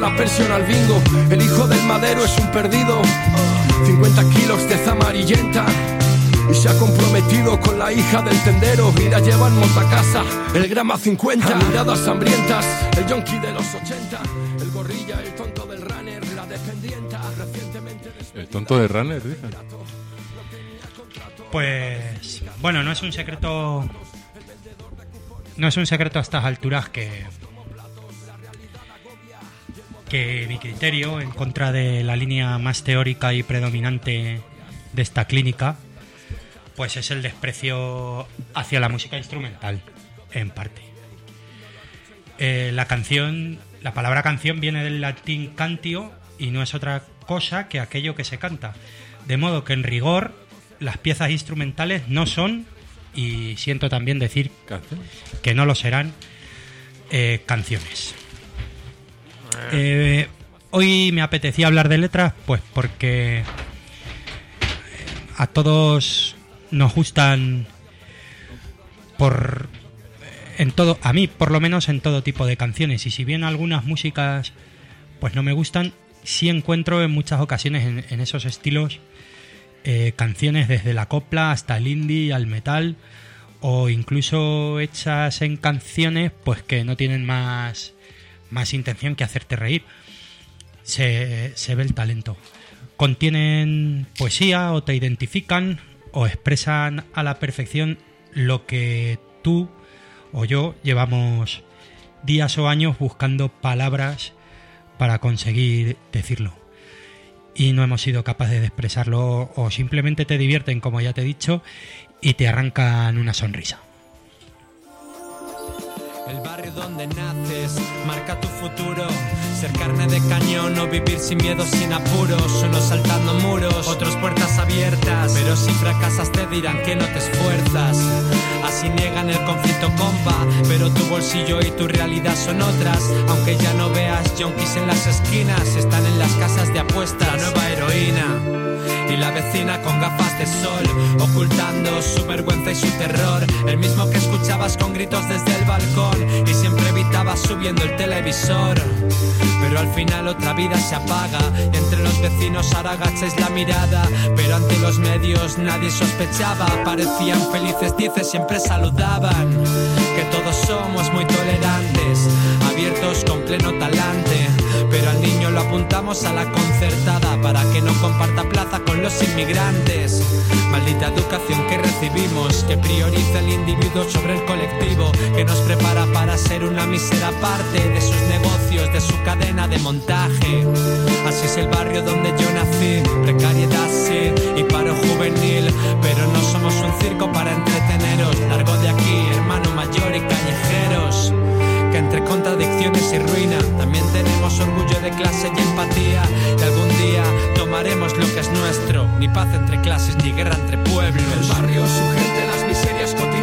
la pensión al bingo. El hijo del madero es un perdido, 50 kilos de zamarillenta. Y se ha comprometido con la hija del tendero y la lleva en casa el grama 50. Miradas hambrientas, el yonki de los 80, el gorrilla, el tonto del runner, la dependienta, recientemente El tonto de Runner, dice. Pues bueno, no es un secreto. No es un secreto a estas alturas que. Que mi criterio en contra de la línea más teórica y predominante de esta clínica, pues es el desprecio hacia la música instrumental, en parte. Eh, la canción, la palabra canción viene del latín cantio y no es otra cosa que aquello que se canta. De modo que en rigor las piezas instrumentales no son, y siento también decir que no lo serán, eh, canciones. Eh, hoy me apetecía hablar de letras, pues porque a todos nos gustan por en todo, a mí por lo menos en todo tipo de canciones. Y si bien algunas músicas pues no me gustan, sí encuentro en muchas ocasiones en, en esos estilos eh, canciones desde la copla hasta el indie, al metal, o incluso hechas en canciones pues que no tienen más, más intención que hacerte reír. Se, se ve el talento. Contienen poesía o te identifican o expresan a la perfección lo que tú o yo llevamos días o años buscando palabras para conseguir decirlo y no hemos sido capaces de expresarlo o simplemente te divierten, como ya te he dicho, y te arrancan una sonrisa. El barrio donde naces marca tu futuro. Ser carne de cañón o vivir sin miedo, sin apuros. Unos saltando muros, otros puertas abiertas. Pero si fracasas te dirán que no te esfuerzas. Así niegan el conflicto, compa. Pero tu bolsillo y tu realidad son otras. Aunque ya no veas junkies en las esquinas, están en las casas de apuestas. La nueva heroína. Y la vecina con gafas de sol, ocultando su vergüenza y su terror. El mismo que escuchabas con gritos desde el balcón y siempre evitabas subiendo el televisor. Pero al final otra vida se apaga entre los vecinos ahora agacháis la mirada. Pero ante los medios nadie sospechaba, parecían felices, dice, siempre saludaban. Que todos somos muy tolerantes, abiertos con pleno talante. Apuntamos a la concertada para que no comparta plaza con los inmigrantes. Maldita educación que recibimos, que prioriza el individuo sobre el colectivo, que nos prepara para ser una mísera parte de sus negocios, de su cadena de montaje. Así es el barrio donde yo nací, precariedad sí y paro juvenil, pero no somos un circo para entreteneros. Largo de aquí, hermano mayor y callejeros que entre contradicciones y ruina también tenemos orgullo de clase y empatía y algún día tomaremos lo que es nuestro ni paz entre clases ni guerra entre pueblos El barrio, su gente, las miserias cotidianas.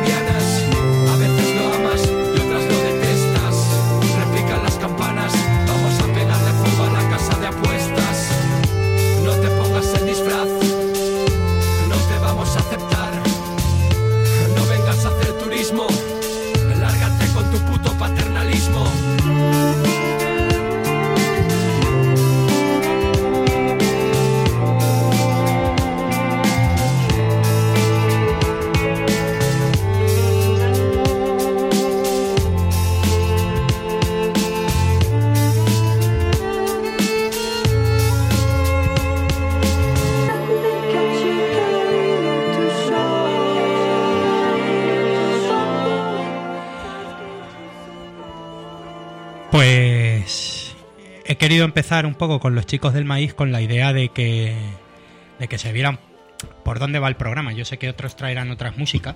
Querido empezar un poco con los chicos del maíz con la idea de que, de que se vieran por dónde va el programa. Yo sé que otros traerán otras músicas.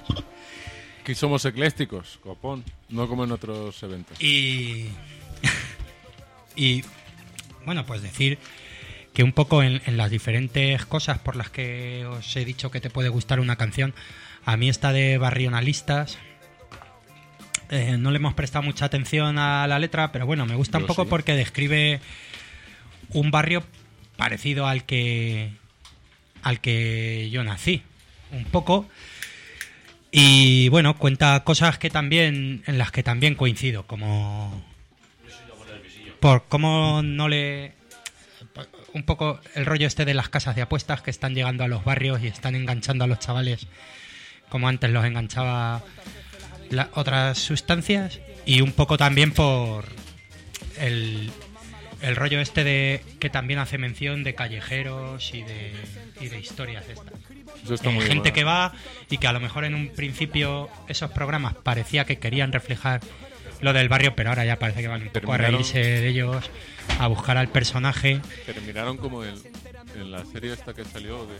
Aquí somos eclécticos, copón, no como en otros eventos. Y. y. Bueno, pues decir que un poco en, en las diferentes cosas por las que os he dicho que te puede gustar una canción, a mí esta de Barrionalistas. Eh, no le hemos prestado mucha atención a la letra, pero bueno, me gusta un poco sí. porque describe un barrio parecido al que al que yo nací, un poco. Y bueno, cuenta cosas que también en las que también coincido, como por cómo no le un poco el rollo este de las casas de apuestas que están llegando a los barrios y están enganchando a los chavales como antes los enganchaba la- otras sustancias y un poco también por el, el rollo este de que también hace mención de callejeros y de, y de historias de estas. Eso está Eh, muy gente que va y que a lo mejor en un principio esos programas parecía que querían reflejar lo del barrio, pero ahora ya parece que van un poco a reírse de ellos, a buscar al personaje. Terminaron como en, en la serie esta que salió de...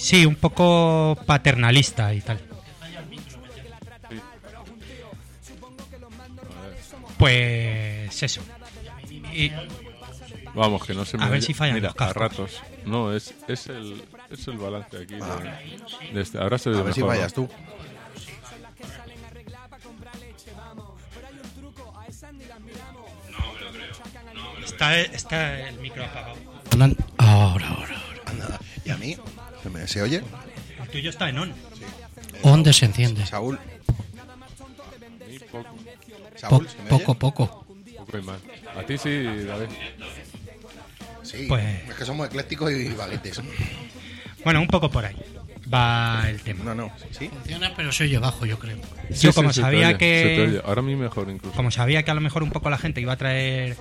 Sí, un poco paternalista y tal. Pues eso. Y, Vamos, que no se me... A ver si fallan Mira, los a ratos. No, es, es, el, es el balance aquí. de- de este. Ahora se ve A ver si fallas ¿no? tú. está, está el micro apagado. Ahora, ahora, ahora. Anda. ¿Y a mí? ¿Se, oye? El tuyo está en on. ¿Dónde se enciende? Saúl. Sí, poco, Po- Saúl, ¿se me oye? poco, poco. poco y más. A ti sí, David. Sí. Pues- Es que somos eclécticos y valientes. Bueno, un poco por ahí va el tema. No, no. ¿Sí? Funciona, pero se oye bajo, yo creo. Yo Sí, como sí, sabía oye, que- se te oye. Ahora a mí mejor incluso. Como sabía que a lo mejor un poco la gente iba a traer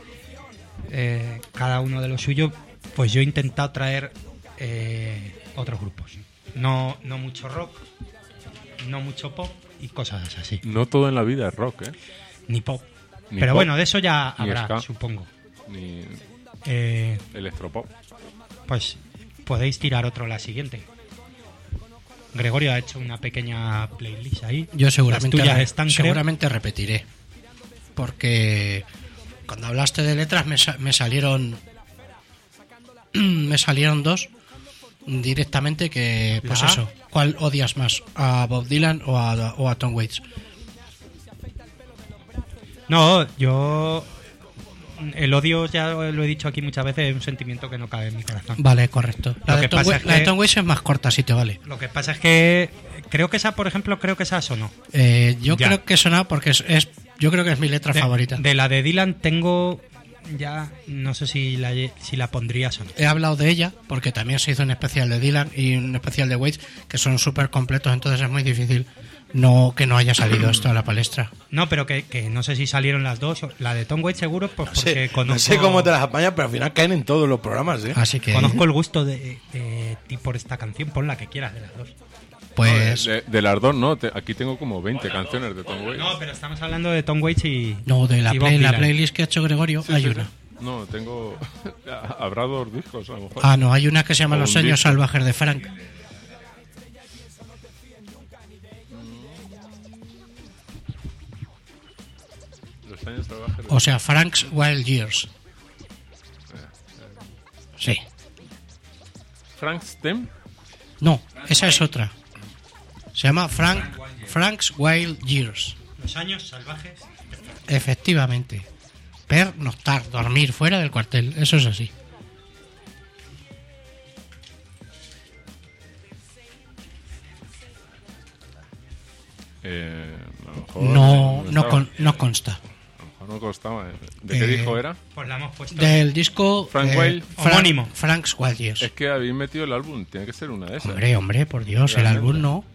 eh, cada uno de lo suyo, pues yo he intentado traer eh, otros grupos. No, no mucho rock, no mucho pop y cosas así. No todo en la vida es rock, ¿eh? Ni pop. Ni Pero pop, bueno, de eso ya habrá, ska. supongo. Ni Eh, electropop. pues podéis tirar otro la siguiente. Gregorio ha hecho una pequeña playlist ahí. Yo seguramente, Las tuyas re- están, creo. seguramente repetiré. Porque cuando hablaste de letras me, sa- me salieron me salieron dos directamente que pues eso ¿cuál odias más? ¿a Bob Dylan o a, o a Tom Waits? No, yo. El odio, ya lo he dicho aquí muchas veces, es un sentimiento que no cabe en mi corazón. vale correcto la, Lo de Tom, es la de que- Tom Waits es más corta si te vale Lo que pasa es que. Creo que esa, por ejemplo, creo que esa sonó. Eh, yo Ya. creo que suena porque es, es- yo creo que es mi letra De, favorita de la de Dylan tengo. Ya. No sé si la, si la pondría sonó. He hablado de ella porque también se hizo un especial de Dylan y un especial de Waits que son súper completos, entonces es muy difícil no que no haya salido esto a la palestra. No, pero que, que no sé si salieron las dos. La de Tom Waits seguro, pues No porque conozco, no sé cómo te las apañas, pero al final caen en todos los programas, ¿eh? Así que, conozco el gusto de, de ti por esta canción. Pon la que quieras de las dos. Pues, De, de las dos, no. te- aquí tengo como 20 canciones de Tom Waits. No, pero estamos hablando de Tom Waits y. no, de la, play- playlist que ha hecho Gregorio Sí, hay sí, una. sí. No, tengo... Habrá dos discos, a lo mejor. Ah, no, hay una que se llama O Los disco. salvajes de Frank. Los años salvajes. de- O sea, Frank's Wild Years. Sí. Frank Stem. No, esa es otra. Se llama Frank, Frank's Wild Years. Los años salvajes. Efectivamente. Pernoctar, dormir fuera del cuartel. Eso es así. Eh, a lo mejor No, no, con- no consta. No constaba. ¿eh? ¿De qué Eh, disco era? Pues la hemos puesto. Del disco Frank Wild. Frank- Homónimo. Wild Years. Es que habéis metido el álbum. Tiene que ser una de esas. Hombre, hombre, por Dios, el álbum no.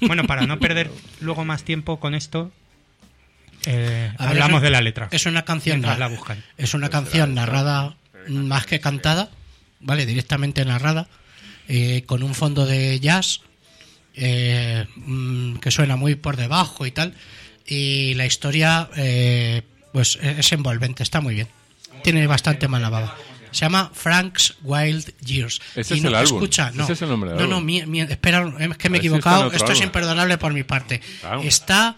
Bueno, para no perder luego más tiempo con esto, eh, ver, hablamos es- de la letra. Es una canción, la buscan. es una canción narrada más que cantada, ¿vale? Directamente narrada, eh, con un fondo de jazz eh, mm, que suena muy por debajo y tal. Y la historia, eh, pues es envolvente, está muy bien. Tiene bastante mala baba. Se llama Frank's Wild Years. Ese Y es el álbum. Escucha, no. Ese es el nombre del no, no, álbum. mi- mi- espera, es que me he equivocado. Esto es imperdonable por mi parte. Claro. Está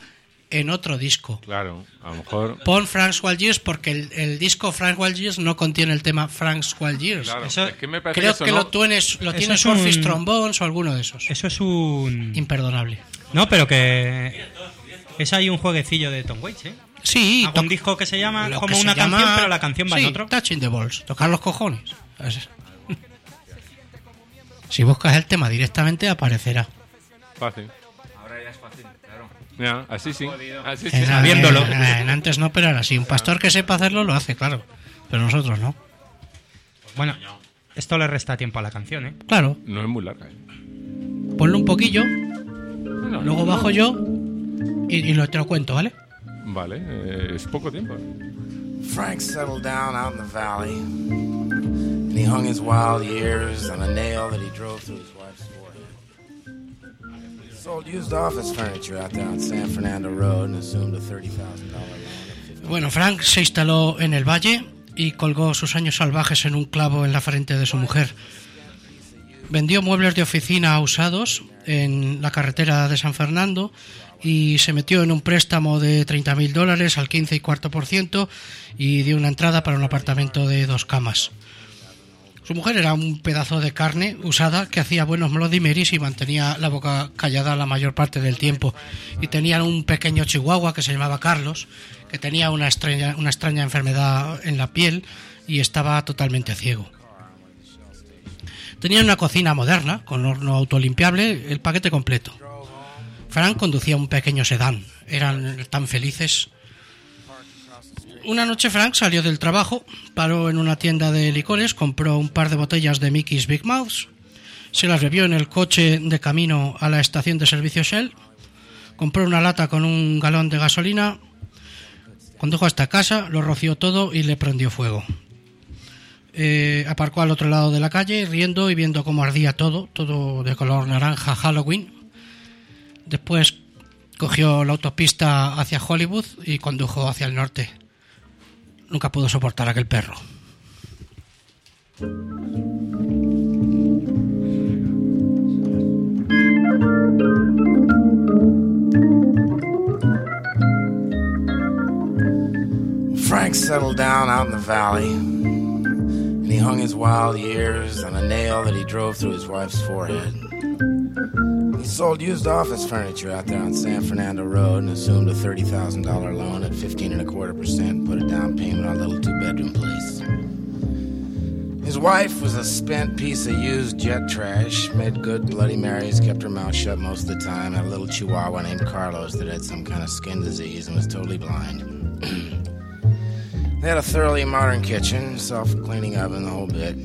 en otro disco. Claro, a lo mejor. Pon Frank's Wild Years porque el, el disco Frank's Wild Years no contiene el tema Frank's Wild Years. Claro, Eso- es que me parece Creo eso que no- lo, tienes, lo Eso tiene es Surface un- Trombones o alguno de esos. Eso es un. Imperdonable. No, pero que. Es ahí un jueguecillo de Tom Waits, ¿eh? Sí, un disco que se llama como una llama- canción, pero la canción va sí, en otro. Touching the balls, tocar los cojones. Es- Si buscas el tema directamente aparecerá. Fácil. Ahora ya es fácil, claro. Ya, así sí. Así sí. En, sabiéndolo. en- en antes no, pero ahora sí. Un pastor que sepa hacerlo lo hace, claro. Pero nosotros no. Bueno, esto le resta tiempo a la canción, ¿eh? Claro, No es muy larga. ¿eh? ponlo un poquillo, No, luego bajo yo y, y lo te lo cuento, ¿vale? Vale, eh, es poco tiempo. Frank settled down out in the valley, and he hung his wild years on a nail that he drove through his wife's forehead. He sold used office furniture out there on San Fernando Road and assumed a $30,000 loan. Bueno, Frank se instaló en el valle y colgó sus años salvajes en un clavo en la frente de su mujer. Vendió muebles de oficina usados en la carretera de San Fernando y se metió en un préstamo de 30.000 dólares al 15 y cuarto por ciento y dio una entrada para un apartamento de dos camas. Su mujer era un pedazo de carne usada que hacía buenos melodimeris y mantenía la boca callada la mayor parte del tiempo. Y tenían un pequeño chihuahua que se llamaba Carlos, que tenía una extraña, una extraña enfermedad en la piel y estaba totalmente ciego. Tenían una cocina moderna, con horno autolimpiable, el paquete completo. Frank conducía un pequeño sedán. Eran tan felices. Una noche Frank salió del trabajo, paró en una tienda de licores, compró un par de botellas de Mickey's Big Mouths, se las bebió en el coche de camino a la estación de servicio Shell, compró una lata con un galón de gasolina, condujo hasta casa, lo roció todo y le prendió fuego. Eh, aparcó al otro lado de la calle, riendo y viendo cómo ardía todo, todo de color naranja Halloween. Después cogió la autopista hacia Hollywood y condujo hacia el norte. Nunca pudo soportar aquel perro. Frank settled down out in the valley, and he hung his wild years on a nail that he drove through his wife's forehead. He sold used office furniture out there on San Fernando Road and assumed a $30,000 loan at 15 and a quarter percent, put a down payment on a little two-bedroom place. His wife was a spent piece of used jet trash, made good Bloody Marys, kept her mouth shut most of the time, had a little chihuahua named Carlos that had some kind of skin disease and was totally blind. They had a thoroughly modern kitchen, self cleaning oven, the whole bit.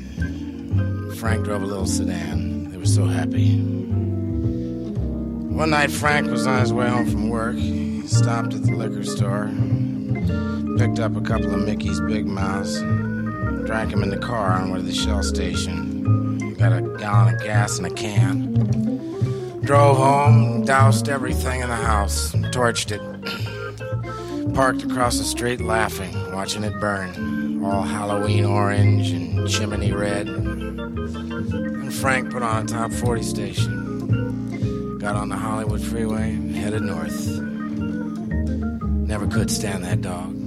Frank drove a little sedan. They were so happy. One night, Frank was on his way home from work. He stopped at the liquor store, picked up a couple of Mickey's Big Mouths, drank them in the car on way to the Shell station. Got a gallon of gas in a can. Drove home, doused everything in the house, torched it. Parked across the street laughing, watching it burn. All Halloween orange and chimney red. And Frank put on a top 40 station. Got on the Hollywood freeway, headed north. Never could stand that dog.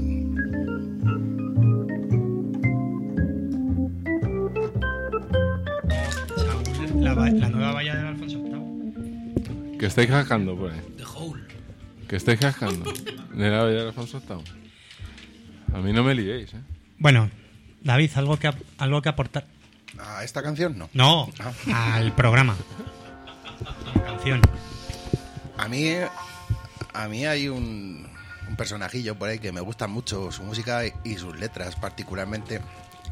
La, nueva valla del Alfonso VIII. Que estáis cascando, pues. The Hole. Que estáis cascando. De la Bella de Alfonso VIII. A mí no me liéis, ¿eh? Bueno, David, algo que, algo que aportar. ¿A esta canción no? No, Ah. al programa. La canción. A mí, a mí hay un, un personajillo por ahí que me gusta mucho su música y sus letras, particularmente,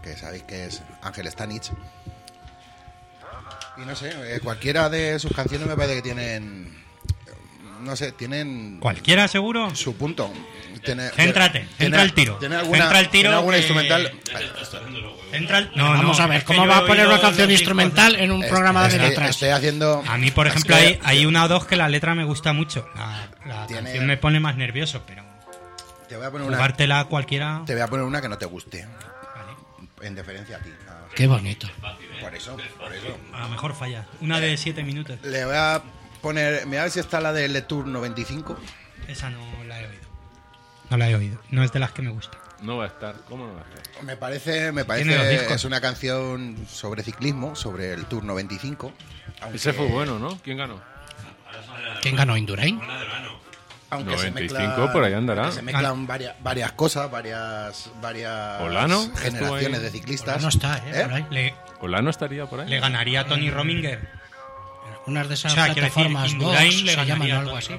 que sabéis que es Ángel Stanich. Y no sé, eh, cualquiera de sus canciones me parece que tienen, no sé, tienen ¿Cualquiera seguro? su punto. Tiene, Céntrate, tiene- centra el tiro. Tiene alguna, Centra el tiro tiene alguna que- instrumental. Entra el- No, Vamos no, a ver, ¿cómo va a poner una canción instrumental en un programa de estoy, letras? estoy haciendo. A mí, por ejemplo, hay, hay una o dos que la letra me gusta mucho. La, la Tiene- canción me pone más nervioso, pero Te voy a poner una. jugártela cualquiera. Te voy a poner una que no te guste. Vale. En deferencia a ti. Qué bonito. Por eso, por eso. A lo mejor falla. Una de siete minutos. Le voy a poner. Mira a ver si está la de Le Tour 95. Esa no la he oído. No la he oído. No es de las que me gusta. No va a estar. ¿Cómo no va a estar? Me parece, me parece es una canción sobre ciclismo, sobre el Tour 95. Aunque, Ese fue bueno, ¿no? ¿Quién ganó? ¿Quién ganó Indurain? aunque se 95 mezclan- por ahí andará. Se mezclan varias, varias cosas, varias, varias Olano, generaciones de ciclistas. No está, ¿eh? Por ahí. Le, ¿Olano estaría por ahí? le ganaría a Tony Rominger. Unas de O esas sea, decir, plataformas le se llaman o algo así.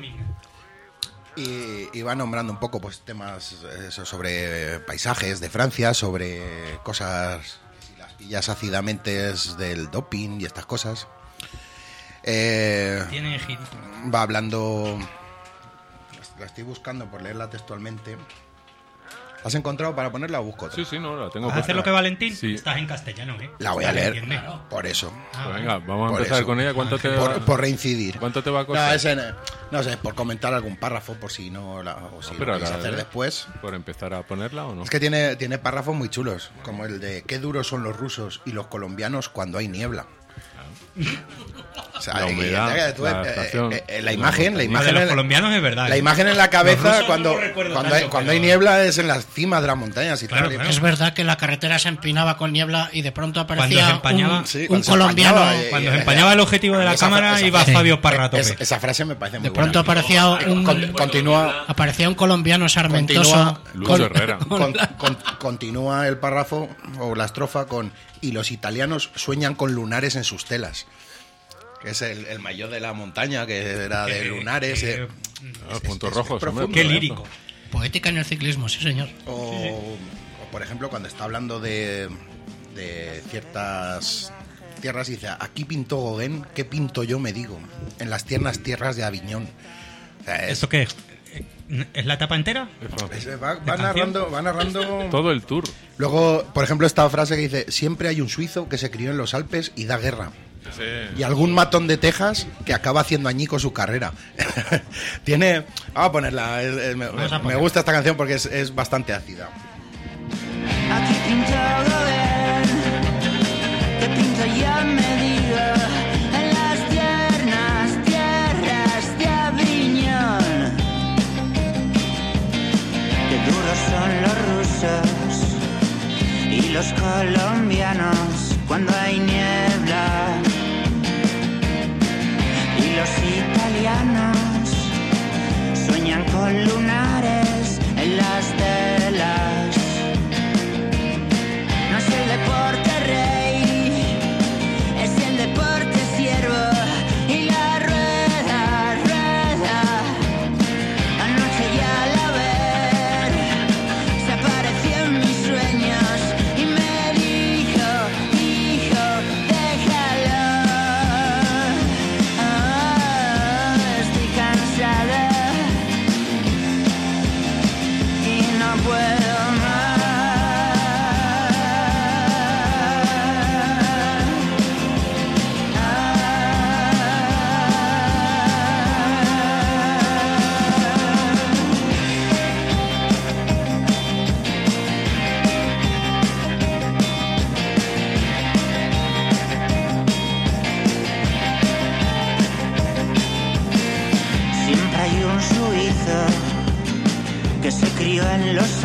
Y, y va nombrando un poco pues temas eso, sobre paisajes de Francia, sobre cosas, si las pillas ácidamente es del doping y estas cosas. Eh, Tiene girito. va hablando, la estoy buscando por leerla textualmente. ¿La ¿Has encontrado para ponerla o busco otra? Sí, sí, no, la tengo ¿Vas a hacer lo que Valentín? Sí. Estás en castellano, ¿eh? La voy a leer, por eso. Ah, Pues venga, vamos a empezar eso. con ella. ¿Cuánto te, Por, va, por reincidir. ¿Cuánto te va a No, costar? ese, no sé, por comentar algún párrafo, por si no, la, o si No, lo pero ahora, hacer ¿eh? después. ¿Por empezar a ponerla o no? Es que tiene, tiene párrafos muy chulos, como el de qué duros son los rusos y los colombianos cuando hay niebla. O sea, La y- humedad, y- tú, la eh, adaptación. eh, eh, la imagen, la de imagen, los en- colombianos es verdad. la ¿eh? imagen en la cabeza cuando, cuando, tanto, hay, cuando pero- hay niebla es en las cimas de las montañas y Claro, tal. claro. Es verdad que la carretera se empinaba con niebla y de pronto aparecía empañaba- un, Sí, un cuando se colombiano. empañaba, eh, Cuando eh, se empañaba el objetivo de la esa- cámara, esa iba Fabio Parra es- esa frase me parece muy De buena. pronto aparecía un, Con- continúa, aparecía un colombiano sarmentoso. Continúa Herrera. con- con- continúa el párrafo o la estrofa con y los italianos sueñan con lunares en sus telas. Que es el, el mayor de la montaña, que era de lunares. que- eh, Ah, puntos es- es rojos, profundo, hombre, Qué lírico. Poética en el ciclismo, sí señor. O, o, por ejemplo, cuando está hablando de, de ciertas tierras, dice, aquí pintó Gauguin, ¿qué pinto yo me digo? En las tiernas tierras de Aviñón. O sea, es- ¿Esto qué es? ¿Es la etapa entera? va, va narrando, va narrando... Todo el tour. Luego, por ejemplo, esta frase que dice, siempre hay un suizo que se crió en los Alpes y da guerra. Ese- Y algún matón de Texas que acaba haciendo añico su carrera. Tiene... Vamos a ponerla. es- es- me, a me ponerla. gusta esta canción porque es, es bastante ácida. Aquí pinto Gauguin, que pinto yo me digo, en las tiernas tierras de Aviñón. Qué duros son los rusos y los colombianos cuando hay niebla. Los italianos sueñan con lunares en las telas.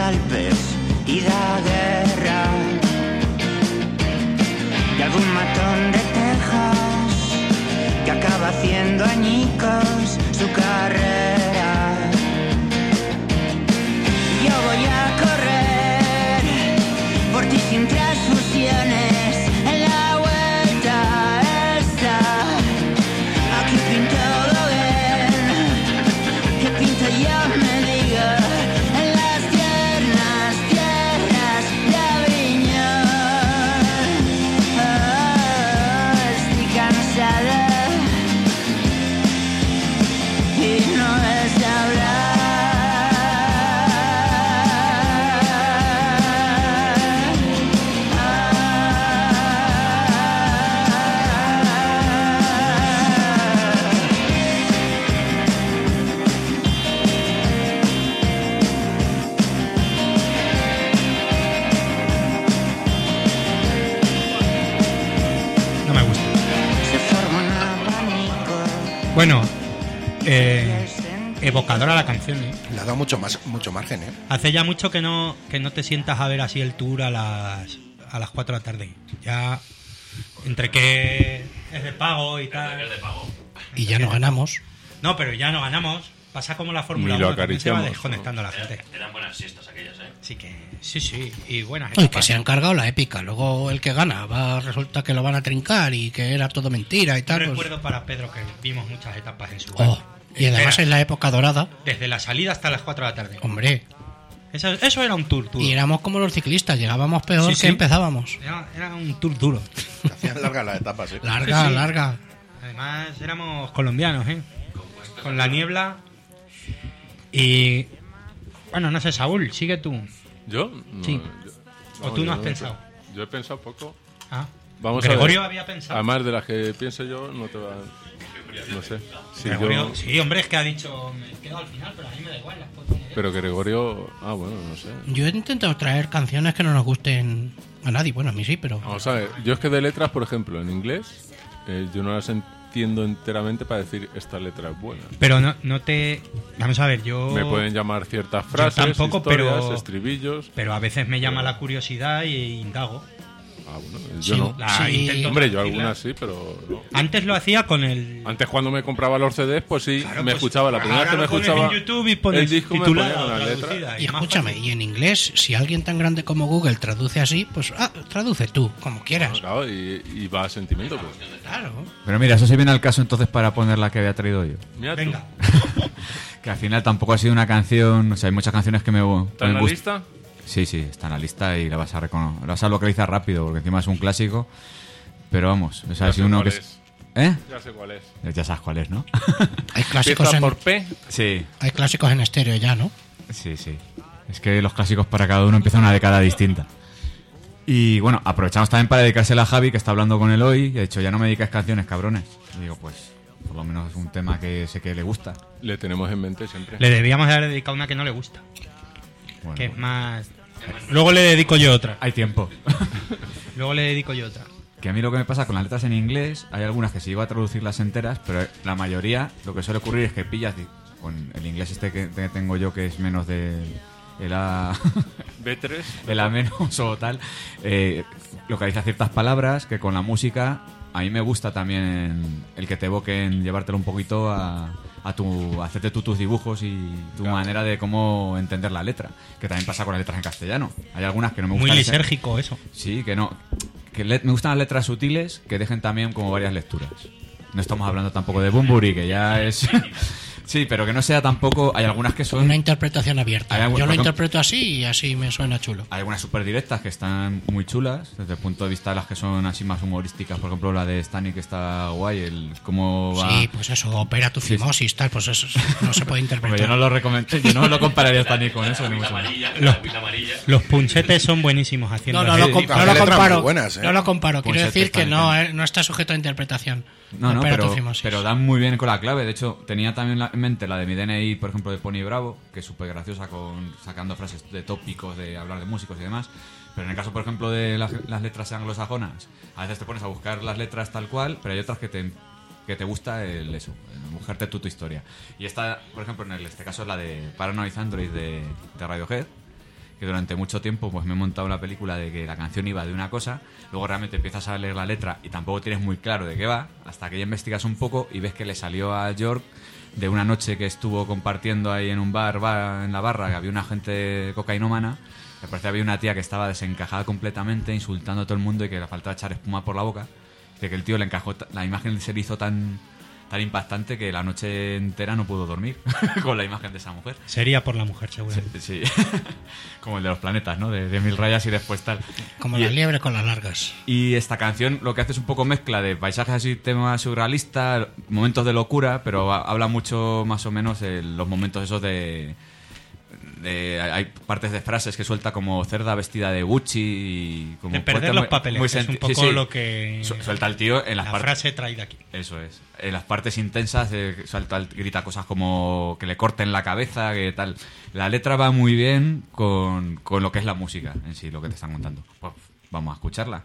Alpes y da guerra. Y algún matón de Texas que acaba haciendo añicos su carrera. Bueno, eh, evocadora la canción, ¿eh? Le ha dado mucho, más, mucho margen, ¿eh? Hace ya mucho que no, que no te sientas a ver así el tour a las, a las 4 de la tarde. Ya, entre que es de pago y tal. Y ya no ganamos. No, pero ya no ganamos. Pasa como la Fórmula Ni lo 1, también se va desconectando la gente. Eran buenas siestas aquellas, ¿eh? Sí que, sí, sí. Y buenas Y que etapas. se han cargado la épica. Luego el que gana va resulta que lo van a trincar y que era todo mentira y Un tal. pues- recuerdo para Pedro que vimos muchas etapas en su Oh, y además en la época dorada, Desde la salida hasta las 4 de la tarde. hombre. Eso, eso era un tour duro. Y éramos como los ciclistas, llegábamos peor Sí, que sí. empezábamos. Era, era un tour duro. Hacían largas las etapas, ¿eh? Larga, Sí, sí. larga. Además, éramos colombianos, ¿eh? Con la niebla. Y. Bueno, no sé, Saúl, sigue tú. ¿Yo? No, Sí. yo- ¿O tú no has pensado? Yo he pensado poco. Ah. Vamos Gregorio a había pensado. Además de las que piense yo, no te va. No sé. Si Gregorio- yo- Sí, hombre, es que ha dicho. Me quedo al final, pero a mí me da igual. las. Pero Gregorio. Ah, bueno, no sé. Yo he intentado traer canciones que no nos gusten a nadie. Bueno, a mí sí, pero. Vamos a ver. Yo es que de letras, por ejemplo, en inglés, eh, yo no las entiendo enteramente para decir esta letra es buena. Pero no, no te. Vamos a ver, yo. Me pueden llamar ciertas frases, tampoco, historias, pero- estribillos. Pero a veces me llama la curiosidad y indago. Ah, bueno, yo Sí, no. La Sí. intento Hombre, yo algunas sí, pero no. Antes lo hacía con el. Antes cuando me compraba los CDs, pues sí, Claro, me pues, escuchaba. La primera vez que me escuchaba en YouTube y pones el disco me titulada ponía o una traducida, letra. Y más escúchame, fácil. y en inglés, si alguien tan grande como Google traduce así, pues ah, traduce tú, como quieras. Claro, y, y va a sentimiento. Pues. Claro. Pero mira, eso se viene al caso entonces para poner la que había traído yo. Mira tú. Venga. Que al final tampoco ha sido una canción. O sea, hay muchas canciones que me. ¿Está en la lista? Sí, sí, está en la lista y la vas a reconocer. La vas a localizar rápido porque encima es un clásico. Pero vamos, o sea, Ya si sé uno cuál que. es. ¿Eh? Ya sé cuál es. Ya sabes cuál es, ¿no? Hay clásicos Empieza en, por P. sí, hay clásicos en estéreo ya, ¿no? sí, sí. Es que los clásicos para cada uno empiezan una década distinta. Y bueno, aprovechamos también para dedicársela a Javi, que está hablando con él hoy, y ha dicho, ya no me dedicas canciones, cabrones. Y digo, pues, por lo menos es un tema que sé que le gusta. Le tenemos en mente siempre. Le debíamos haber dedicado una que no le gusta. Bueno, Que es más. Luego le dedico yo otra. hay tiempo. Luego le dedico yo otra. Que a mí lo que me pasa con las letras en inglés, hay algunas que sí iba a traducirlas enteras, pero la mayoría lo que suele ocurrir es que pillas con el inglés este que que tengo yo que es menos de el A, B3. el A menos o tal, eh, localiza ciertas palabras que con la música a mí me gusta también el que te evoquen llevártelo un poquito a, a tu hacerte tú tus dibujos y tu manera de cómo entender la letra, que también pasa con las letras en castellano. Hay algunas que no me Muy gustan. ese- lisérgico eso. Sí, que no. Que le- me gustan las letras sutiles que dejen también como varias lecturas. No estamos hablando tampoco de Bumburi, que ya es. sí, pero que no sea tampoco. Hay algunas que son. Una interpretación abierta. Algún- Yo lo ejemplo- interpreto así y así me suena chulo. Hay algunas súper directas que están muy chulas, desde el punto de vista de las que son así más humorísticas. Por ejemplo, la de Stani, que está guay, el cómo va. Sí, pues eso, opera tu Sí, sí. fimosis, tal, pues eso no se puede interpretar. yo no lo recomendé, yo no lo compararía a Stani con eso, ni. Amarilla, Los-. Los punchetes son buenísimos haciendo. No, no, lo, com- Sí, no lo comparo. buenas, ¿eh? No lo comparo. Quiero Pues decir que no, eh, no está sujeto a interpretación. No, no, pero, pero dan muy bien con la clave. De hecho, tenía también en mente la de mi DNI, por ejemplo, de Pony Bravo, que es súper graciosa con sacando frases de tópicos, de hablar de músicos y demás. Pero en el caso, por ejemplo, de las, las letras anglosajonas, a veces te pones a buscar las letras tal cual, pero hay otras que te, que te gusta el eso, buscarte tú tu historia. Y esta, por ejemplo, en el- este caso es la de Paranoid Android de, de Radiohead, que durante mucho tiempo pues me he montado la película de que la canción iba de una cosa, luego realmente empiezas a leer la letra y tampoco tienes muy claro de qué va, hasta que ya investigas un poco y ves que le salió a York de una noche que estuvo compartiendo ahí en un bar, en la barra, que había una gente cocainómana, me parece que había una tía que estaba desencajada completamente, insultando a todo el mundo y que le faltaba echar espuma por la boca, de que el tío le encajó, la imagen se le hizo tan tan impactante que la noche entera no pudo dormir con la imagen de esa mujer. Sería por la mujer, seguramente. Sí, como el de los planetas, ¿no? De, de mil rayas y después tal. Como y, la liebre con las largas. y esta canción lo que hace es un poco mezcla de paisajes así, temas surrealistas, momentos de locura, pero ha- habla mucho más o menos de los momentos esos de... de- hay partes de frases que suelta como cerda vestida de Gucci y como De perder los muy- papeles, muy es un poco sí, sí. lo que. Su- suelta el tío en las la partes frase traída aquí. eso es. En las partes intensas eh, el- grita cosas como que le corten la cabeza, que tal. La letra va muy bien con, con lo que es la música en sí, lo que te están contando. Pues vamos a escucharla.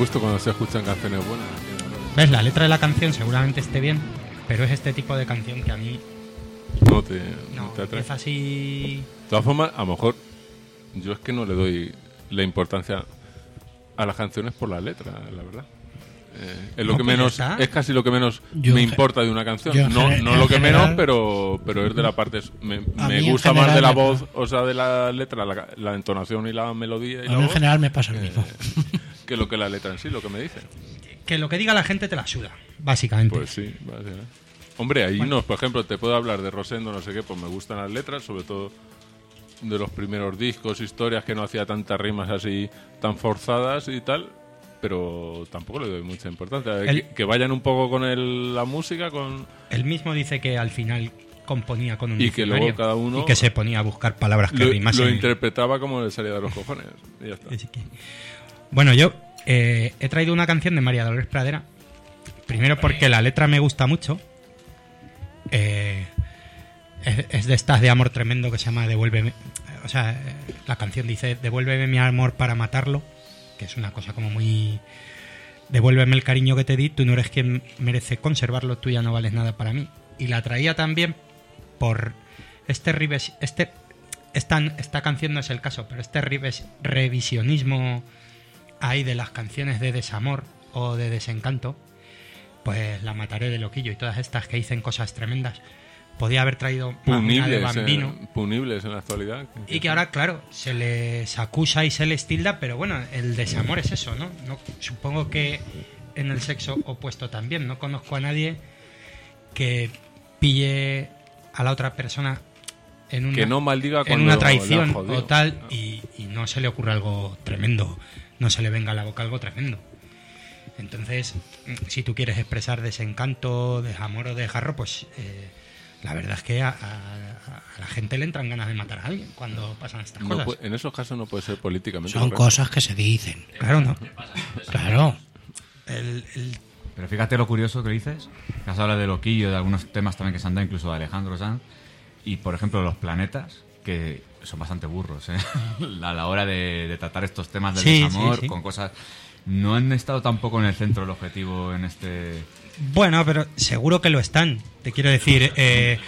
Gusto cuando se escuchan canciones buenas. ¿Ves? La letra de la canción seguramente esté bien, pero es este tipo de canción que a mí No te, no no, te atrae. es así... De todas formas, a lo mejor yo es que no le doy la importancia a las canciones por la letra, la verdad. Eh, es lo No, que pues menos está. es casi lo que menos Yo me en importa de una canción. en No, no en lo que general- menos, pero pero es de la parte me, me en gusta más de la voz, o sea, de la letra, la, la entonación y la melodía y A la mí en voz, general me pasa lo eh, mismo. que lo que la letra en sí, lo que me dice. Que lo que diga la gente te la suda, básicamente. Pues sí, básicamente. Hombre, hay unos, por ejemplo, te puedo hablar de Rosendo, no sé qué, pues me gustan las letras, sobre todo de los primeros discos, historias que no hacía tantas rimas así tan forzadas y tal, pero tampoco le doy mucha importancia. El- que, que vayan un poco con el- la música, con Él mismo dice que al final componía con un Y que luego cada uno- y que se ponía a buscar palabras que lo, rimasen. lo interpretaba como le salía de los cojones. Y ya está. Bueno, yo eh, he traído una canción de María Dolores Pradera. Primero porque la letra me gusta mucho. Eh, es, es de estas de amor tremendo que se llama Devuélveme. O sea, la canción dice Devuélveme mi amor para matarlo. Que es una cosa como muy. Devuélveme el cariño que te di. Tú no eres quien merece conservarlo. Tú ya no vales nada para mí. Y la traía también por este este esta, esta canción no es el caso, pero este revis- revisionismo ahí de las canciones de desamor o de desencanto, pues la mataré de loquillo y todas estas que dicen cosas tremendas. Podía haber traído una de Punibles, Bambino punibles en la actualidad. y que ahora, claro, se les acusa y se les tilda, pero bueno, el desamor es eso, ¿no? no supongo que en el sexo opuesto también. No conozco a nadie que pille a la otra persona en una, Que no maldiga en una traición o tal y, y no se le ocurra algo tremendo, no se le venga a la boca algo tremendo. Entonces, mm, si tú quieres expresar desencanto, desamor o desgarro, pues eh, la verdad es que a, a- a la gente le entran ganas de matar a alguien cuando pasan estas No cosas. puede- en esos casos no puede ser políticamente. Son correcto. cosas que se dicen. Claro, no. Claro. El- el- Pero fíjate lo curioso que dices, has hablado de Loquillo, de algunos temas también que se han dado, incluso de Alejandro Sanz, y por ejemplo los planetas, que son bastante burros, ¿eh? a la hora de, de tratar estos temas del Sí, desamor, sí. con cosas... No han estado tampoco en el centro del objetivo en este... Bueno, pero seguro que lo están. Te quiero decir, eh,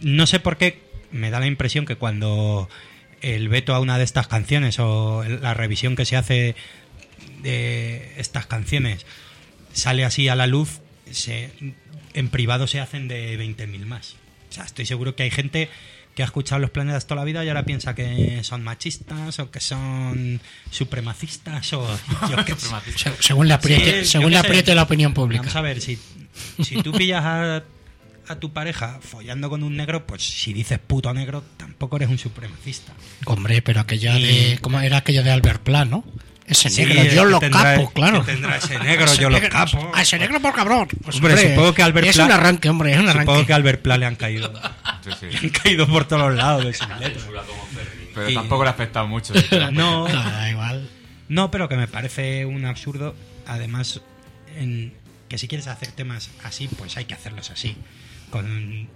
no sé por qué me da la impresión que cuando el veto a una de estas canciones o la revisión que se hace de estas canciones sale así a la luz, se, en privado se hacen de 20.000 más. O sea, estoy seguro que hay gente que ha escuchado los planetas toda la vida y ahora piensa que son machistas o que son supremacistas o yo sé. Se- según le apriete, Sí, según sé. apriete la opinión pública. Vamos a ver, si, si tú pillas a, a tu pareja follando con un negro, pues si dices puto negro, tampoco eres un supremacista. Hombre, pero aquella Y- de. ¿Cómo era aquello de Albert Plan, no? Ese Sí, negro, que yo lo tendrá- capo, claro. que tendrá ese negro, Ese yo lo negro- capo. A ese negro por cabrón. Pues, Hombre, supongo que Albert Es un arranque, hombre, es un Supongo arranque. que a Albert Pla le han caído. Sí, sí. Le han caído por todos los lados de letras. Pero Y- tampoco le ha afectado mucho. No, No, da igual. No, pero que me parece un absurdo. Además, en, que si quieres hacer temas así, pues hay que hacerlos así. Con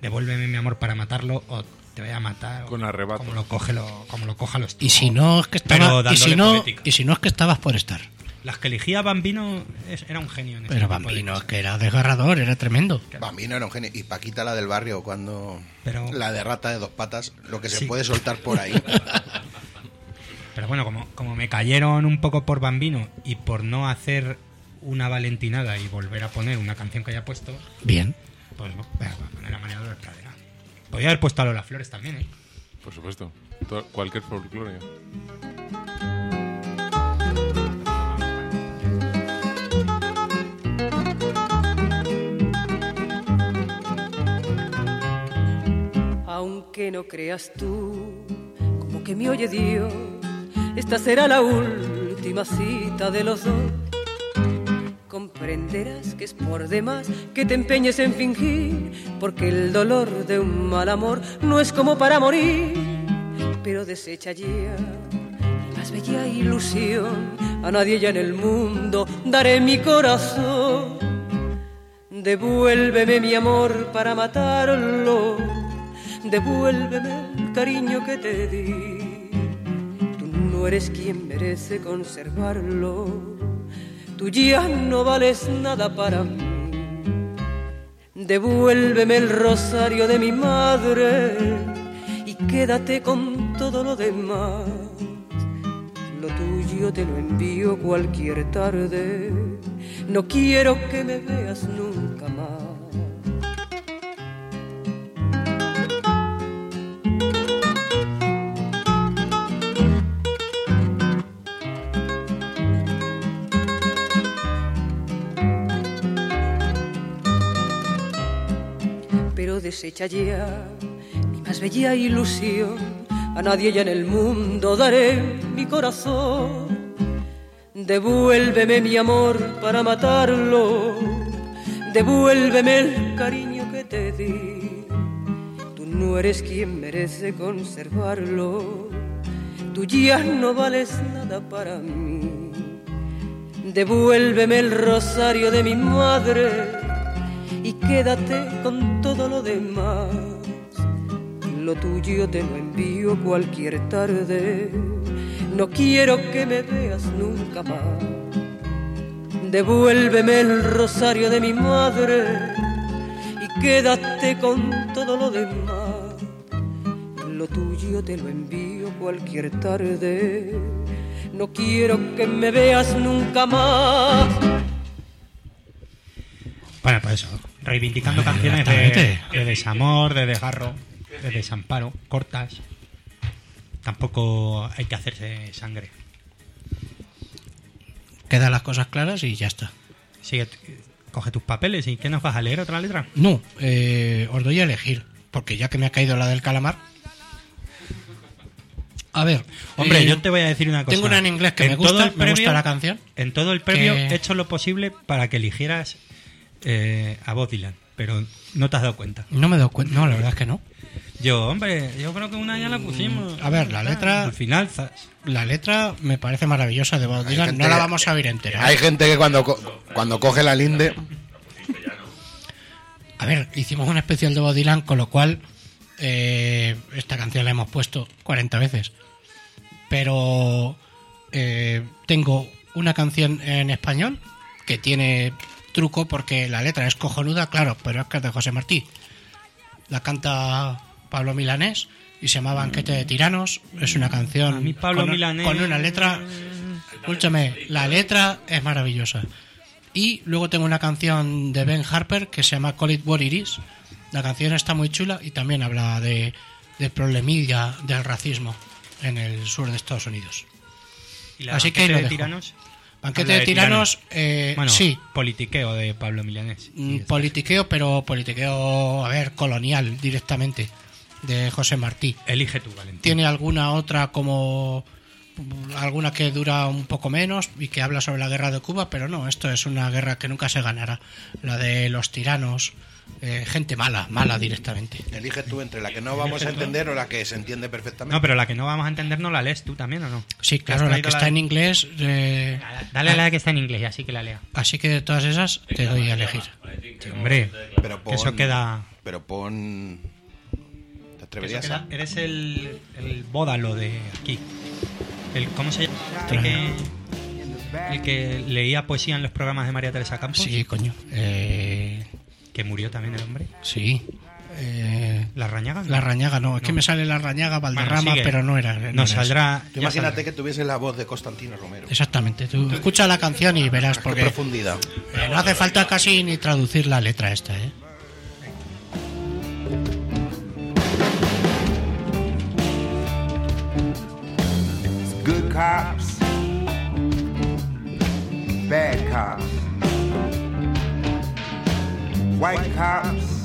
devuélveme mi amor para matarlo o te voy a matar. Con arrebato. Como lo coge, lo, como lo coja los Y si no es que Pero estaba, y si no, poética. y si no es que estabas por estar. Las que elegía Bambino es- era un genio. En Pero Bambino, es que era desgarrador, era tremendo. Bambino era un genio. Y Paquita, la del barrio, cuando. Pero- La de rata de dos patas, lo que se Sí. puede soltar por ahí. Pero bueno, como, como me cayeron un poco por Bambino y por no hacer una valentinada y volver a poner una canción que haya puesto, Bien. pues voy a poner a María Dolores Pradera. Podría haber puesto a Lola Flores también, ¿eh? Por supuesto. To- cualquier folclore. Aunque no creas tú, como que me oye Dios, esta será la última cita de los dos. Comprenderás que es por demás que te empeñes en fingir, porque el dolor de un mal amor no es como para morir, pero desecha ya más bella ilusión, a nadie ya en el mundo daré mi corazón. Devuélveme mi amor para matarlo. Devuélveme el cariño que te di. Tú no eres quien merece conservarlo. Tú ya no vales nada para mí. Devuélveme el rosario de mi madre y quédate con todo lo demás. Lo tuyo te lo envío cualquier tarde. No quiero que me veas nunca más. Pero deshecha ya mi más bella ilusión. A nadie ya en el mundo daré mi corazón. Devuélveme mi amor para matarlo. Devuélveme el cariño que te di. Tú no eres quien merece conservarlo. Tú ya no vales nada para mí. Devuélveme el rosario de mi madre y quédate con todo lo demás. Lo tuyo te lo envío cualquier tarde. No quiero que me veas nunca más. Devuélveme el rosario de mi madre y quédate con todo lo demás. Lo tuyo te lo envío cualquier tarde. No quiero que me veas nunca más. Bueno, pues eso, reivindicando canciones de, desamor, de desgarro, de desamparo, cortas. Tampoco hay que hacerse sangre. Quedan las cosas claras y ya está. Sigue, coge tus papeles y ¿qué nos vas a leer otra letra? No, eh, os doy a elegir, porque ya que me ha caído la del calamar. A ver, Hombre, eh, yo te voy a decir una cosa. Tengo una en inglés que En me gusta, me gusta la canción. En todo el previo Que- he hecho lo posible para que eligieras eh, a Bob Dylan, pero no te has dado cuenta. No me doy cuenta, no, la verdad es que no. Yo, hombre, yo creo que una ya la pusimos. A ver, la letra- Al final. La letra me parece maravillosa de Bob Dylan, no la vamos a oír entera. Hay gente que cuando, co- cuando coge la linde, A ver, hicimos un especial de Bob Dylan, con lo cual eh, esta canción la hemos puesto 40 veces. Pero eh, tengo una canción en español que tiene truco porque la letra es cojonuda, claro, pero es que es de José Martí. La canta Pablo Milanés y se llama Banquete de Tiranos. Es una canción A mí Pablo con, Milanés- con una letra... Escúchame, la letra es maravillosa. Y luego tengo una canción de Ben Harper que se llama Call It What It Is. La canción está muy chula y también habla de, problemilla del racismo en el sur de Estados Unidos. ¿Y la Así que de tiranos? Banquete de tiranos, eh, bueno, sí. Politiqueo de Pablo Milanés. Mm, Politiqueo, pero politiqueo, a ver, colonial directamente, de José Martí. Elige tú, Valentín. Tiene alguna otra como alguna que dura un poco menos y que habla sobre la guerra de Cuba, pero no, esto es una guerra que nunca se ganará. La de los tiranos, eh, gente mala, mala directamente. elige tú entre la que no vamos a entender o la que se entiende perfectamente. No, pero la que no vamos a entender no la lees tú también, ¿o no? Sí, ¿Te has claro, la que está en inglés. eh, Dale a la que está en inglés, así que la lea. así que de todas esas te doy a elegir. Sí, hombre, Pero que eso queda... Pero pon. ¿Te atreverías a.? Eres el, el bódalo de aquí. El, ¿Cómo se llama? El que, el que leía poesía en los programas de María Teresa Campos. Sí, coño. Eh, Que murió también el hombre. sí. Eh, ¿La Rañaga? la rañaga no, es que me sale la rañaga Valderrama, pero no era. no saldrá... Imagínate saldrá. que tuviese la voz de Constantino Romero. Exactamente, tú escucha la canción y verás Qué porque profundidad. eh, no hace falta casi ni traducir la letra esta, ¿eh? Good cops, bad cops, white cops,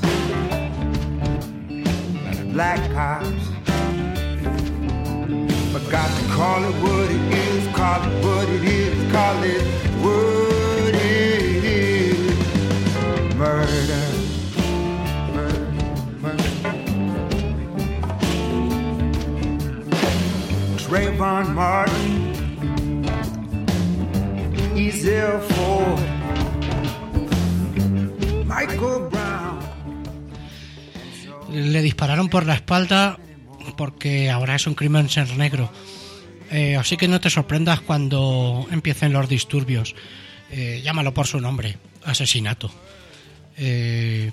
black cops. But got to call it what it is, call it what it is, call it what it is. Murder. Murder. Murder. Trayvon Martin, Ezel Ford. Le dispararon por la espalda porque ahora es un crimen ser negro. Eh, así que no te sorprendas cuando empiecen los disturbios. Eh, llámalo por su nombre, asesinato. Eh,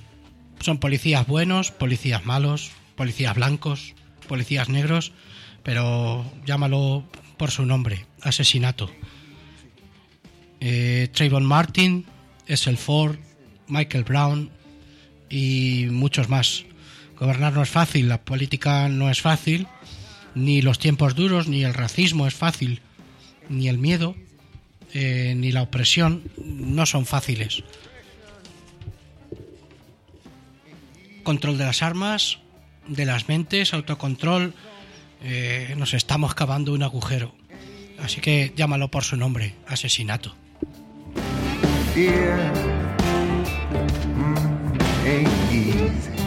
son policías buenos, policías malos, policías blancos, policías negros, pero llámalo por su nombre, asesinato. Trayvon Martin, Essel Ford, Michael Brown y muchos más. Gobernar no es fácil, la política no es fácil, ni los tiempos duros, ni el racismo es fácil, ni el miedo, eh, ni la opresión no son fáciles. Control de las armas, de las mentes, autocontrol, eh, nos estamos cavando un agujero. Así que llámalo por su nombre, asesinato. Ain't easy.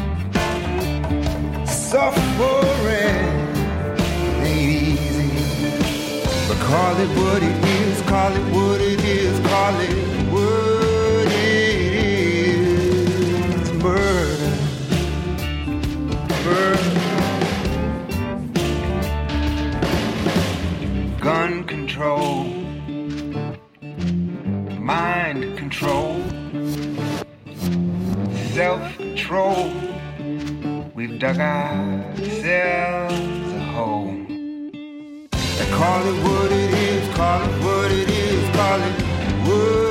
Suffering ain't easy. But call it what it is, call it what it is, call it what it is. Murder. Murder. Gun control self control. We've dug ourselves a hole. They call it what it is, call it what it is, call it what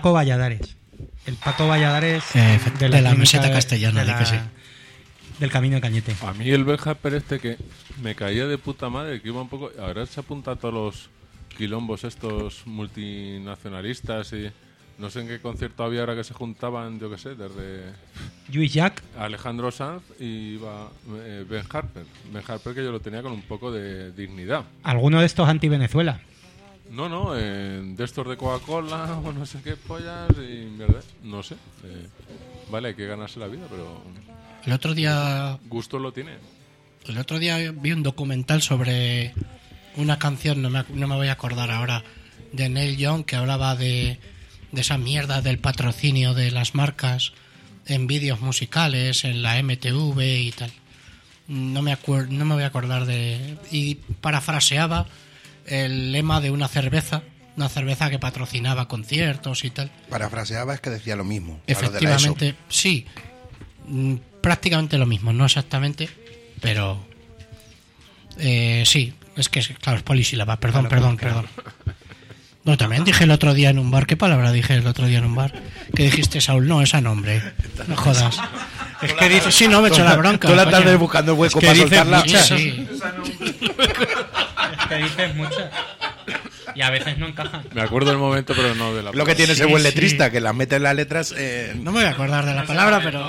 Paco Valladares. El Paco Valladares Eh, de la clínica meseta castellana, de di la- que sí. Del camino de Cañete. A mí el Ben Harper este que me caía de puta madre, que iba un poco... Ahora se apunta a todos los quilombos estos multinacionalistas y... No sé en qué concierto había ahora que se juntaban, yo qué sé, desde Luis Jack. Alejandro Sanz y iba eh, Ben Harper. Ben Harper que yo lo tenía con un poco de dignidad. Alguno de estos anti-Venezuela. No, no, eh, de estos de Coca-Cola o no sé qué pollas y mierda, no sé. eh, vale, hay que ganarse la vida, pero El otro día gusto lo tiene. El otro día vi un documental sobre una canción, no me, no me voy a acordar ahora, de Neil Young que hablaba de, de esa mierda del patrocinio de las marcas en vídeos musicales, en la MTV y tal. No me, acuer- no me voy a acordar de... Y parafraseaba el lema de una cerveza, una cerveza que patrocinaba conciertos y tal. Parafraseaba es que decía lo mismo. los de la. Efectivamente, sí. Mm, Prácticamente lo mismo, no exactamente, pero eh, sí, es que claro, es polisílaba, perdón, perdón, perdón. No, también dije el otro día en un bar, ¿qué palabra dije el otro día en un bar? Que dijiste Saúl, no, esa nombre. No jodas. Es que dices, sí, no me echo la bronca. Toda la coño. tarde buscando hueco Es que para dices soltarla. muchas, sí. Que dices muchas. Y a veces no encajan. Me acuerdo del momento, pero no de la Lo que tiene ese buen sí. letrista, que las mete en las letras. eh, No me voy a acordar de la palabra, pero...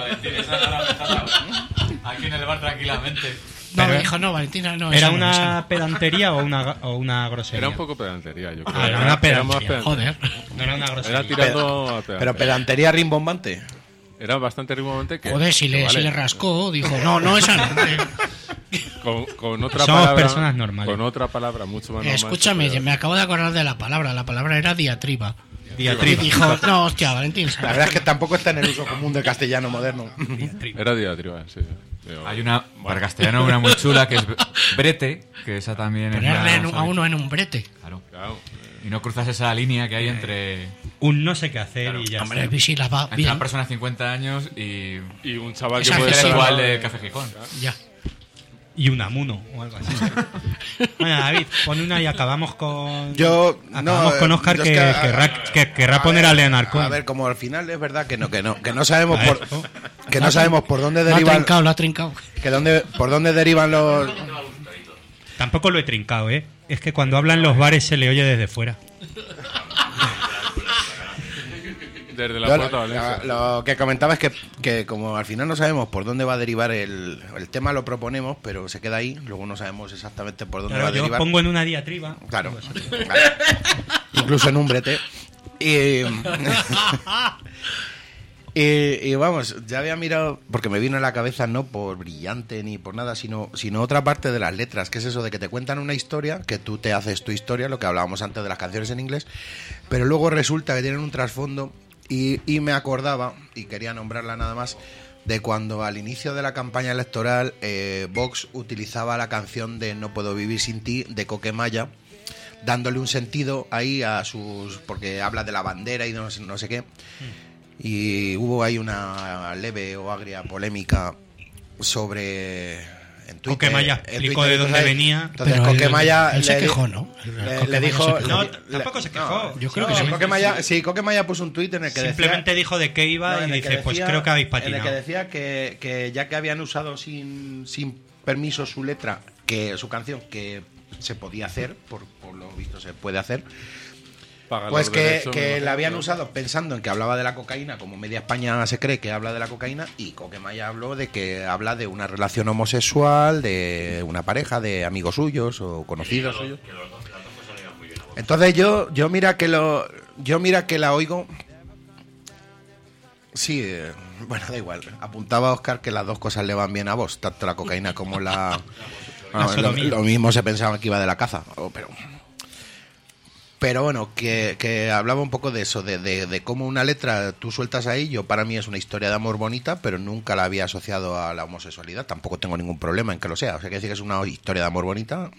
Aquí en el bar tranquilamente. No, Pero- me dijo, no, Valentina, no. ¿Era esa no, esa una no. pedantería o una, o una grosería? Era un poco pedantería, yo creo. Ah, era una más pedantería. pedantería. Joder. No era una grosería. Era tirando a pero pedantería. rimbombante. Era bastante rimbombante que... Joder, si le, que si vale, le rascó, dijo, no, no, esa no. Con, con otra Somos palabra... personas normales. Con otra palabra mucho más normal. Escúchame, me acabo de acordar de la palabra. La palabra era diatriba. Diatriba. Y dijo, no, hostia, Valentín. La verdad es que tampoco está en el uso común del castellano moderno. Era diatriba, sí. Pero- Hay una, para castellano, una muy chula que es brete, que esa también es Ponerle en un- a uno en un brete. Claro. Claro. Y no cruzas esa línea que hay entre, Un no sé qué hacer y ya Hombre, está. si la va entre bien. una persona de 50 años y, Y un chaval que puede es ser igual de Café Gijón. Ya. Y un amuno o algo así. bueno, David, pon una y acabamos con. Yo Acabamos no, con Oscar yo que, que, a- querrá, que querrá a poner ver, a Leonard Cohen. A ver, como al final es verdad que no, que no, que no sabemos A por, ver. que no sabemos por dónde Lo ha derivan, trincado, lo ha trincado. que dónde, por dónde derivan los. Tampoco lo he trincado, ¿eh? Es que cuando habla en los bares se le oye desde fuera. Desde la Yo puerta lo, Valencia. lo- lo que comentaba es que, que como al final no sabemos por dónde va a derivar el, el tema, lo proponemos, pero se queda ahí. Luego no sabemos exactamente por dónde Claro, va a yo os derivar. pongo en una diatriba. Claro. Claro. Incluso en un brete. Y, y, y vamos, ya había mirado, porque me vino a la cabeza no por brillante ni por nada, sino, sino otra parte de las letras, que es eso de que te cuentan una historia, que tú te haces tu historia, lo que hablábamos antes de las canciones en inglés, pero luego resulta que tienen un trasfondo y, y me acordaba, y quería nombrarla nada más, de cuando al inicio de la campaña electoral eh, Vox utilizaba la canción de No puedo vivir sin ti de Coquemaya dándole un sentido ahí a sus porque habla de la bandera y no, sé- no sé qué. Y hubo ahí una leve o agria polémica sobre en Twitter, Coquemaya explicó Twitter de dónde venía. entonces Pero Coquemaya él se quejó, ¿no? El le, le Coquemaya dijo se quejó. No, le- tampoco se quejó. Yo creo que no, sí. Coquemaya, sí, Coquemaya puso un tuit en el que Simplemente decía, dijo de qué iba no, y que dice, pues creo que habéis En el patinado. que decía que, que ya que habían usado sin, sin permiso su letra, que su canción, que se podía hacer, por, por lo visto se puede hacer, Paga pues los que, derechos, que la habían usado pensando en que hablaba de la cocaína, como media España se cree que habla de la cocaína, y Coquemaya habló de que habla de una relación homosexual, de una pareja, de amigos suyos o conocidos suyos. Entonces yo, yo mira que lo, yo mira que la oigo. Sí, eh, bueno, da igual. Apuntaba Oscar que las dos cosas le van bien a vos, tanto la cocaína como la. Vamos, lo, mismo se pensaba que iba de la caza, oh, pero. Pero bueno, que, que hablaba un poco de eso, de, de, de cómo una letra tú sueltas ahí, yo para mí es una historia de amor bonita, pero nunca la había asociado a la homosexualidad, tampoco tengo ningún problema en que lo sea, o sea, que decir que es una historia de amor bonita,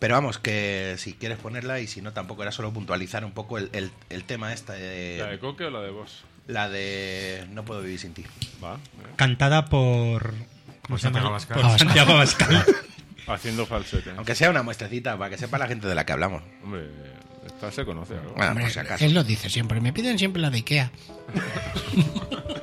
pero vamos, que si quieres ponerla y si no, tampoco era solo puntualizar un poco el, el, el tema esta de... ¿La de Coque o la de vos? La de No puedo vivir sin ti. Va. eh. Cantada por. ¿Cómo se Santiago llama? Abascal. Por Abascal. Santiago Abascal. Haciendo falsete. Aunque sea una muestrecita, para que sepa la gente de la que hablamos. Hombre, esta se conoce algo. Bueno, Hombre, por si acaso. él lo dice siempre. Me piden siempre la de Ikea.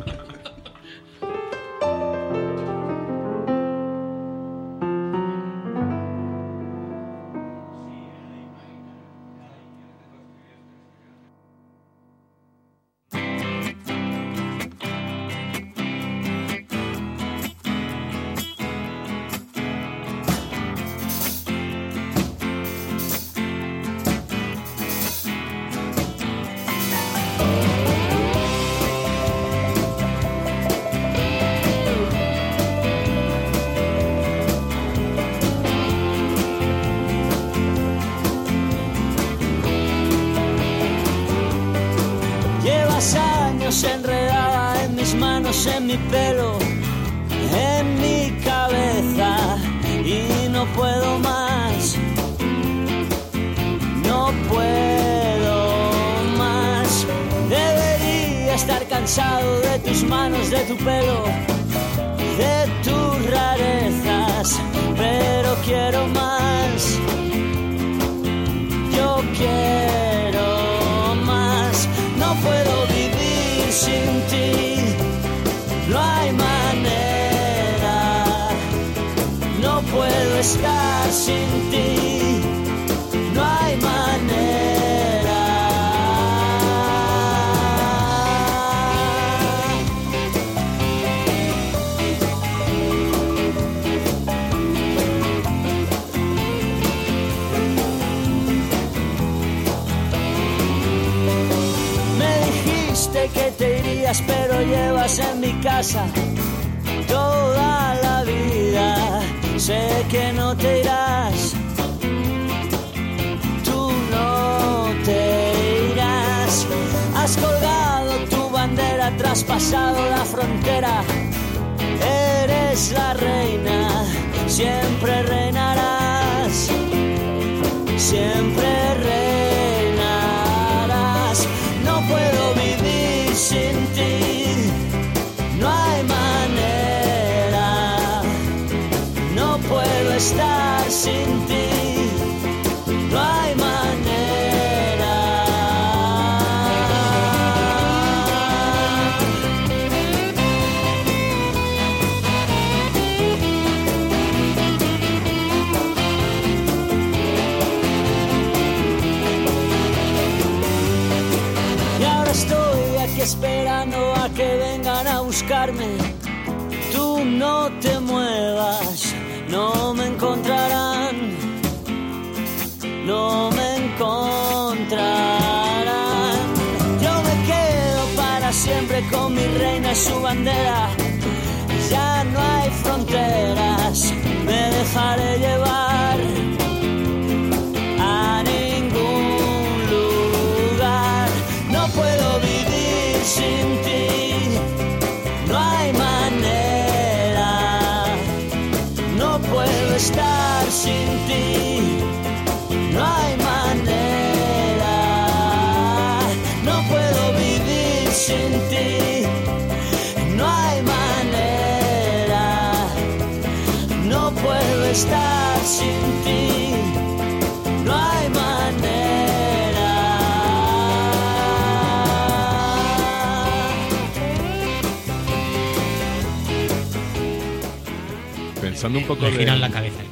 Pensando un poco Le de, giran la cabeza.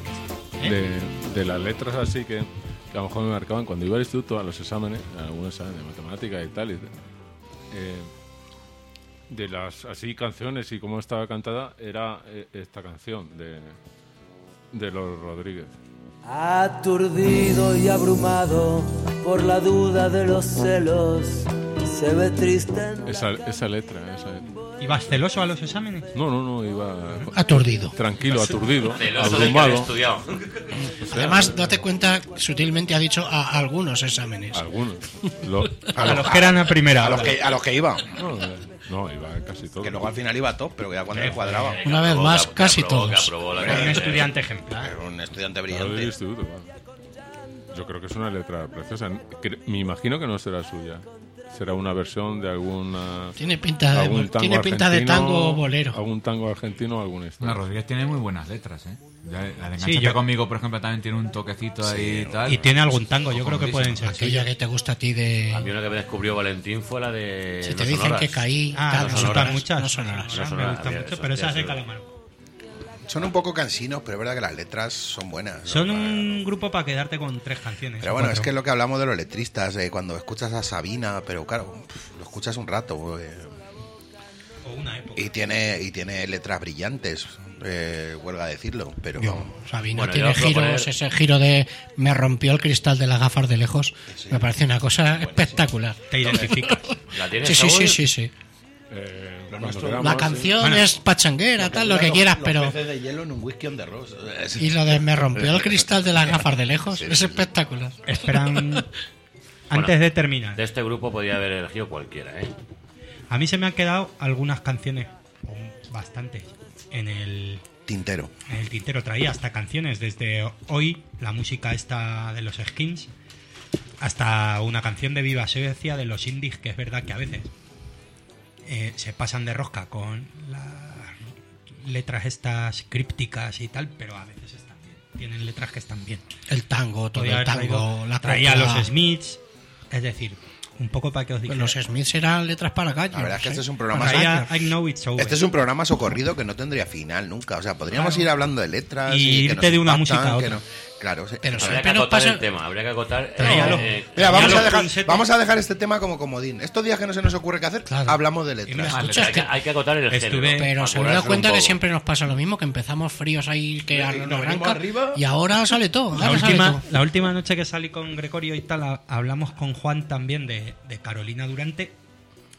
¿eh? de, de las letras así que, que a lo mejor me marcaban cuando iba al instituto a los exámenes, a algunos exámenes de matemática y tal, y, eh, de las así canciones y cómo estaba cantada, era eh, esta canción de, de los Rodríguez. Aturdido y abrumado por la duda de los celos, se ve triste. en la Esa, esa letra, esa letra. ¿Ibas celoso a los exámenes? No, no, no, iba... Aturdido. Tranquilo, aturdido, Celoso que abrumado. estudiado. Además, date cuenta, sutilmente ha dicho a algunos exámenes. Algunos. Lo- A los que eran a primera. A los que, a los que iba. No, eh, no, iba casi todo. Que luego al final iba top, pero ya cuando le cuadraba. Una vez aprobó, más, que casi aprobó, que todos. aprobó la Era un carrera. estudiante ejemplar. Era un estudiante Claro, del brillante. instituto. Yo creo que es una letra preciosa. Cre- Me imagino que no será suya. Será una versión de alguna. Tiene pinta de, algún tango tiene pinta de tango o bolero. Algún tango argentino o algún No, estilo. Rodríguez tiene muy buenas letras, ¿eh? Ya, La de Sí, yo- conmigo, por ejemplo, también tiene un toquecito ahí y tal. Y tiene algún tango, yo creo que pueden ser. Aquella que te gusta a ti de... A mí una que me descubrió Valentín fue la de. Si No te dicen Sonoras. que caí... Ah, no sonoras, muchas. no sonoras. No Ah, me gusta mucho, pero esa es de. Calamaro. Son un poco cansinos, pero es verdad que las letras son buenas. Son ¿no? un grupo para quedarte con tres canciones. Pero bueno, es que es lo que hablamos de los letristas, eh, cuando escuchas a Sabina, pero claro, lo escuchas un rato. eh, O una época. y tiene y tiene letras brillantes, eh, huelga decirlo, pero Sabina Bueno, tiene giros, poner- ese giro de me rompió el cristal de las gafas de lejos. Me parece una cosa espectacular. Te identificas. ¿La tienes, Sí, sí, sí, sí. Eh, nuestro- La canción Bueno. es pachanguera, tal, lo que quieras, Los pero... peces de hielo en un whisky on the rocks. Y lo de me rompió el cristal de las gafas de lejos es espectacular. Esperan. Antes de terminar, De este grupo podía haber elegido cualquiera, ¿eh? a mí se me han quedado algunas canciones, o bastantes, en el, Tintero. en el tintero. Traía hasta canciones desde hoy, la música esta de los skins, hasta una canción de Viva Suecia de los indies, que es verdad que a veces eh, se pasan de rosca con las letras estas crípticas y tal, pero a veces están bien. Tienen letras que están bien. El tango, todo el tango, traído- la traía copla. los Smiths, es decir, un poco para que os diga. Los Smiths eran letras para gallos. La verdad es que ¿eh? este es un programa Traía I Know It's Over. Este es un programa socorrido que no tendría final nunca. O sea, podríamos Claro. ir hablando de letras Y y, que irte nos de una impactan, música a que otra. no- Claro, sí. Pero Habría siempre que acotar pasa... el tema, habría que acotar. Eh, eh, Mira, vamos a, dejar, princetes. vamos a dejar este tema como comodín. Estos días que no se nos ocurre qué hacer, Claro. hablamos de letras. mira, vale, escucha, hay, que, hay que acotar el Estuve- género. Pero se me da cuenta que siempre nos pasa lo mismo, que empezamos fríos ahí, que nos arranca, arriba. y ahora sale todo. La ahora sale última, todo. la última noche que salí con Gregorio y tal, ha- hablamos con Juan también de, de Carolina Durante,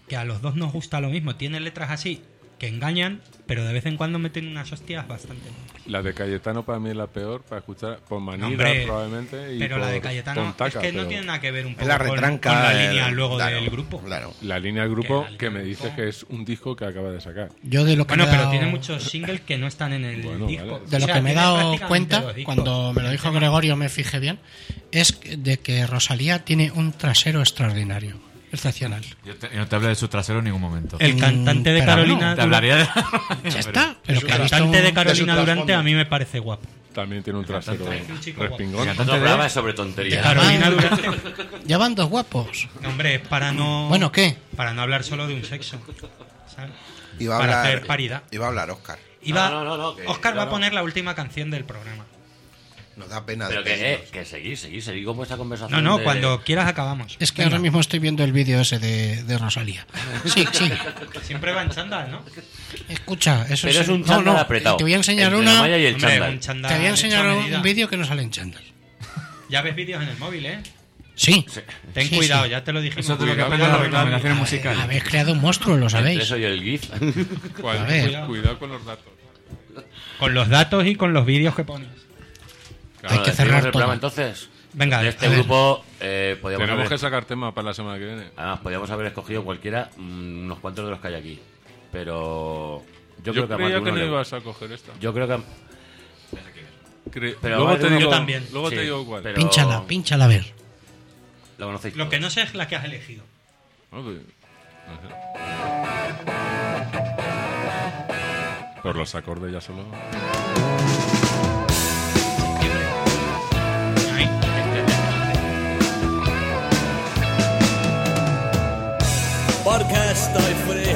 que a los dos nos gusta lo mismo. Tiene letras así que engañan, pero de vez en cuando meten unas hostias bastante. La de Cayetano para mí es la peor para escuchar por Hombre, probablemente. Y pero la de por Cayetano es que no tiene nada que ver un poco la con- retranca. con, la línea luego claro, del grupo. Claro. La línea del grupo Que me del dice grupo. que es un disco que acaba de sacar. Yo de lo que Bueno, me he pero dado- tiene muchos singles que no están en el Bueno, disco. vale. de lo O sea, que me he dado cuenta cuando me lo dijo Gregorio me fijé bien es de que Rosalía tiene un trasero extraordinario excepcional Yo, te- yo no te hablé de su trasero en ningún momento. El cantante de pero Carolina Te hablaría de... ya está El cantante de Carolina Durante a mí me parece guapo. También tiene un trasero Es un chico guapo. respingón. Cantante No de- programa es sobre De tonterías. Carolina Además- Durante. ya van dos guapos No, hombre, es para no. bueno qué Para no hablar solo de un sexo. ¿sabes? Iba a Para hablar, hacer paridad. Iba a hablar Oscar. Iba, No, no, no, Oscar va a poner la última canción del programa. Nos da pena Pero de que, eh, que seguís, seguís, seguís con vuestra No, conversación. no, de- cuando quieras acabamos. Es que Venga. ahora mismo estoy viendo el vídeo ese de, de Rosalía. Sí, sí. Siempre va en chándal, ¿no? Escucha, eso Pero es un no, chándal no, apretado. Te voy a enseñar Entre la una. malla y el Hombre, un chándal Te voy a enseñar un vídeo que no sale en chándal. Ya ves vídeos en el móvil, ¿eh? Sí. Ten Sí, cuidado, sí. ya te lo dijimos. Eso te lo que Cuidado aprende con las recomendaciones musicales. Habéis creado un monstruo, lo Entre sabéis. eso y el GIF. Cuidado con los datos. Con los datos y con los vídeos que pones. Hay que cerrar el todo. programa entonces. Venga, de este grupo eh, podíamos Tenemos haber, que sacar tema para la semana que viene. además podíamos haber escogido cualquiera, mm, unos cuantos de los que hay aquí. Pero yo, Yo, creo que creía que no le- ibas a coger esta. Yo creo que Cre- Pero luego te digo, con- también. Luego Sí, te digo cuál. pero- Pínchala, pínchala a ver. lo conocéis. Lo que no sé es la que has elegido. No, pues, no sé. Por los acordes ya solo. estoy fresco.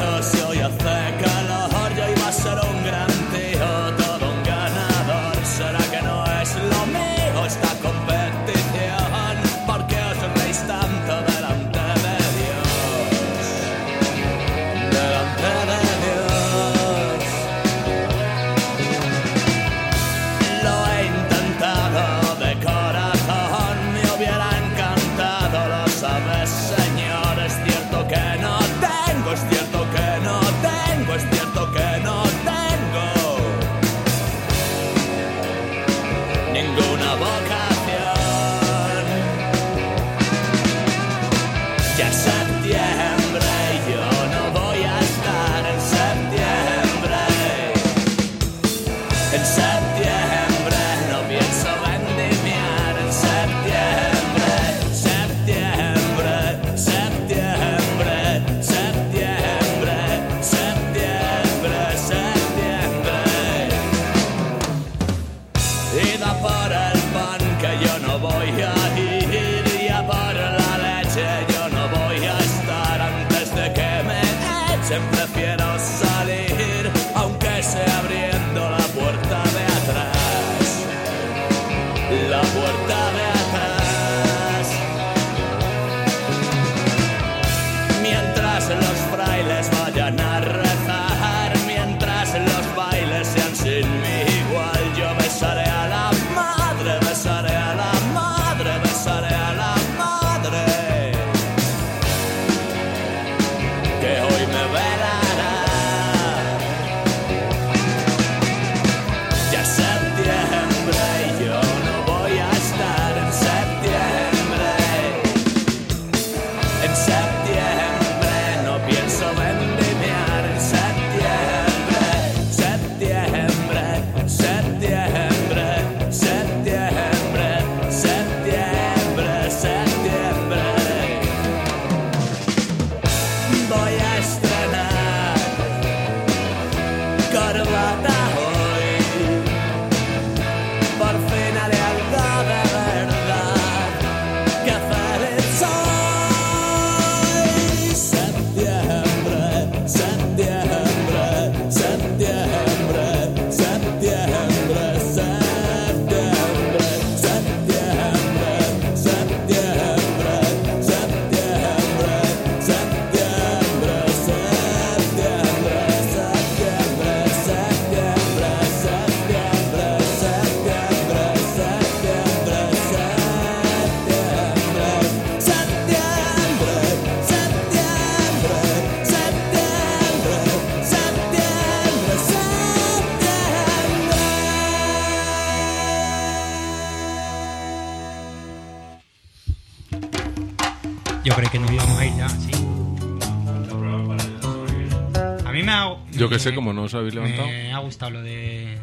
Sé, como no os habéis levantado. Me ha gustado lo de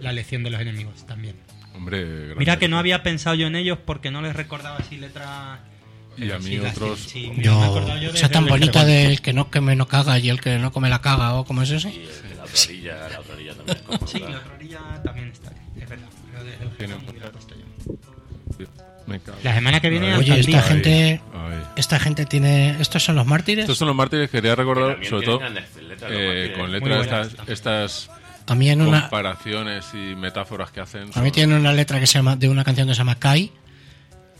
la lección de los enemigos también. Hombre, gracias. Mira que no había pensado yo en ellos porque no les recordaba así letras. Y a mí Sí, otros. sí, he Yo, yo de esa tan Hellbent bonita del que no come no caga y el que no come la caga, ¿o cómo es ese? Y el de la otra orilla, la otra orilla también. como Sí, la otra orilla también está, es verdad. De La semana que viene Ay, Oye, esta gente, ay. esta gente tiene, estos son los mártires. Estos son los mártires. Quería Que recordar, sobre todo, letras, eh, con letras estas, estas A mí en una, comparaciones y metáforas que hacen. a mí tiene una letra que se llama de una canción que se llama Kai,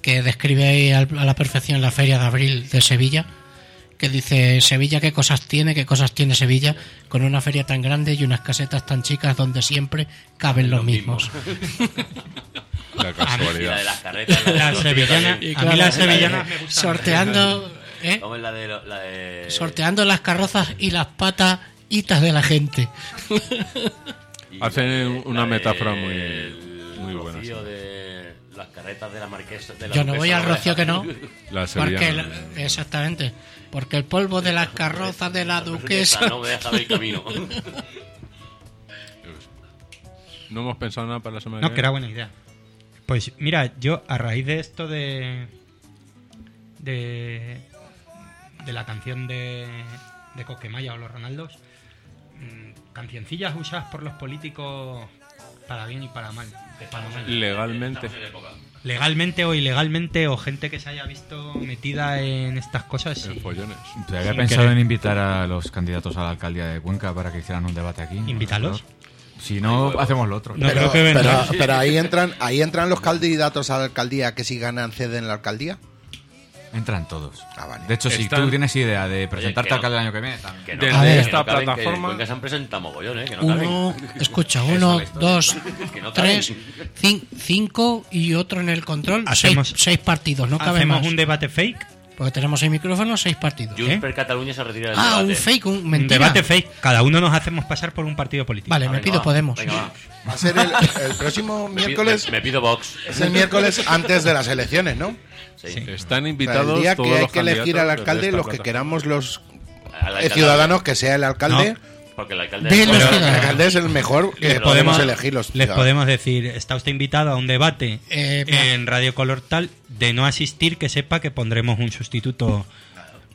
que describe a la perfección la feria de abril de Sevilla, que dice Sevilla qué cosas tiene, qué cosas tiene Sevilla, con una feria tan grande y unas casetas tan chicas donde siempre caben los mismos. La Y casualidad. la de las carretas. La de los sevillana- también. a mí las sevillanas me gustan. Sorteando, ¿eh? ¿Cómo es la de, lo- la de- sorteando las carrozas y las pataditas de la gente. Hacen la una la de metáfora muy- el muy buena, de las carretas de la marquesa. de la Yo no voy al rocío que no. La Porque sevillana. la- exactamente. Porque el polvo de las carrozas de la duquesa. No me deja ver el camino. No hemos pensado nada para la semana No, que era buena idea. Pues mira, yo a raíz de esto de. de. de la canción de. de Coquemaya o los Ronaldos, mm, cancioncillas usadas por los políticos para bien y para mal. para mal. Legalmente. Legalmente o ilegalmente, o gente que se haya visto metida en estas cosas. En follones. ¿Te había pensado querer. en invitar a los candidatos a la alcaldía de Cuenca para que hicieran un debate aquí? Invítalos. Si no, hacemos lo otro. No pero, creo que pero, ahí entran ahí entran los candidatos a la alcaldía que si ganan ceden la alcaldía. Entran todos. Ah, vale. De hecho, si Están- tú tienes idea de presentarte no. alcalde el año que viene, también. Que no, Desde esta no caben, plataforma- Que se han presentado mogollón, ¿eh? Que no caben. Uno, escucha, es uno, dos, tres, cinco y otro en el control. Hacemos- seis, seis partidos, no caben Hacemos más. un debate fake. Porque tenemos seis micrófonos, seis partidos. Junts ¿Eh? per Cataluña se retira del Ah, debate. un fake, un Un mentira. debate fake. Cada uno nos hacemos pasar por un partido político. Vale, Ah, me venga, pido va. Podemos. Venga, va. Va a ser el, el próximo Me pi- miércoles. Me, me pido Vox. Es el miércoles antes de las elecciones, ¿no? Sí. Están O sea, invitados el día todos que hay los que elegir al alcalde, esta los que plataforma. queramos los eh, ciudadanos que sea el alcalde. Porque el alcalde. De los Pero el ciudadanos. alcalde es el mejor que Les podemos podemos, elegir los les podemos decir, está usted invitado a un debate Eh, en Radio Color tal, de no asistir, que sepa que pondremos un sustituto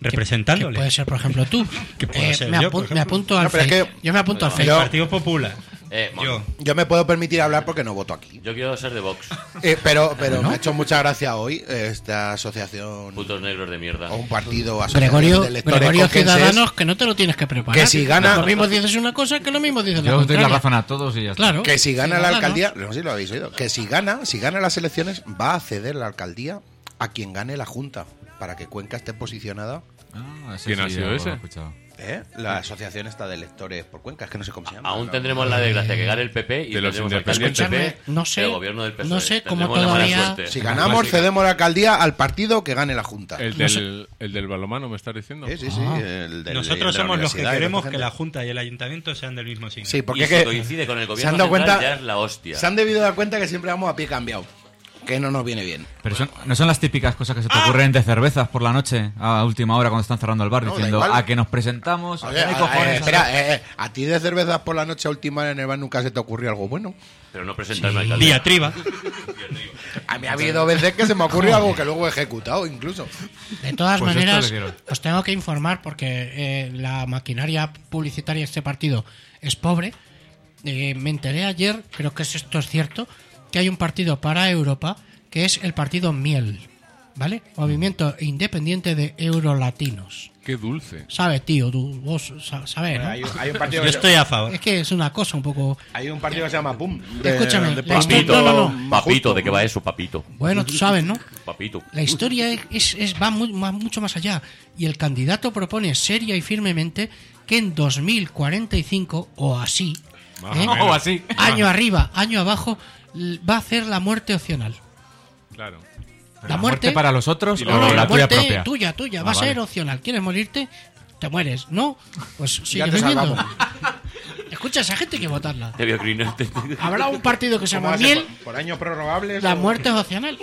representándole. Que puede ser, por ejemplo, tú. Que puedo Eh, ser me, yo, apu- por me ejemplo. apunto al No, pero es fake. que- Yo me apunto al Partido Popular. Eh, Yo. Yo me puedo permitir hablar porque no voto aquí. yo quiero ser de Vox. Eh, pero pero me ha hecho mucha gracia hoy eh, esta asociación Putos negros de mierda. o un partido asociación Gregorio, de electores Gregorio conquenses. Ciudadanos, que no te lo tienes que preparar. Que si gana- Lo mismo dices una cosa que lo mismo dices la Yo os doy la razón a todos y ya está. Claro. que si gana la alcaldía, no sé si lo habéis oído, que si gana, si gana las elecciones va a ceder la alcaldía a quien gane la junta para que Cuenca esté posicionada. Ah, ese ¿Quién ha sí, sido lo he ese? escuchado. ¿eh? La asociación esta de electores por Cuenca, es que no sé cómo se llama. Aún No, tendremos la desgracia que gane el PP y De los tendremos alcalde del independientes. PP, Escúchame, no sé- el gobierno del PSOE. no sé cómo Tendremos la mala todavía- suerte. Si ganamos, cedemos la alcaldía al partido que gane la junta. El No sé. del, el del balomano, ¿me estás diciendo? Sí, sí, sí. Ah. el del- el Nosotros de la somos los que universidad y queremos que la. Junta y el Ayuntamiento sean del mismo signo. Sí, porque y es si que coincide con el se gobierno han dado central, cuenta, ya es la hostia. se han debido dar cuenta que siempre vamos a pie cambiado. Que no nos viene bien. Pero son- no son las típicas cosas que se te ocurren de cervezas por la noche a última hora cuando están cerrando el bar No, diciendo a que nos presentamos. Oye, ¿a qué hay a- cojones? eh, espera, eh, eh, a ti de cervezas por la noche a última hora en el bar nunca se te ocurrió algo bueno. Pero no presentarme alcalde. Diatriba. A mí ha habido veces que se me ocurrió algo que luego he ejecutado incluso. De todas Pues maneras, os tengo que informar porque eh, la maquinaria publicitaria de este partido es pobre. Eh, me enteré ayer, creo que es- esto es cierto, que hay un partido para Europa que es el partido Miel, ¿vale? Movimiento Independiente de Eurolatinos. Qué dulce. ¿Sabes, tío? Tú, vos sa- sabes, ¿no? Hay, hay un partido Yo estoy a favor. Es que es una cosa un poco... hay un partido que se llama Pum. Escúchame, la pastito historia- no, no, Papito, papito, ¿de qué va eso, papito? Bueno, tú sabes, ¿no? Papito. La historia es, es- va mu- va mucho más allá y el candidato propone seria y firmemente que en 2045 o así, Más ¿eh? o así. año arriba, año abajo, va a hacer la muerte opcional. Claro. La muerte, para los otros Y o la- no, la, la tuya muerte propia? tuya, tuya, Ah, va a vale. ser opcional. ¿Quieres morirte? Te mueres, ¿no? Pues sigue viviendo. Escucha, esa gente hay que votarla. Habrá un partido que se ¿Cómo llama Miel, por, por años prorrogables? la o- muerte es opcional.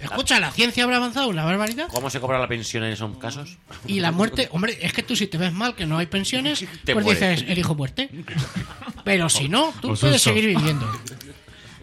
Escucha, la ciencia habrá avanzado una barbaridad. ¿Cómo se cobra la pensión en esos casos? Y la muerte, hombre, es que tú si te ves mal, que no hay pensiones, Te pues mueres. dices, elijo muerte. Pero si no, tú O puedes susto. seguir viviendo.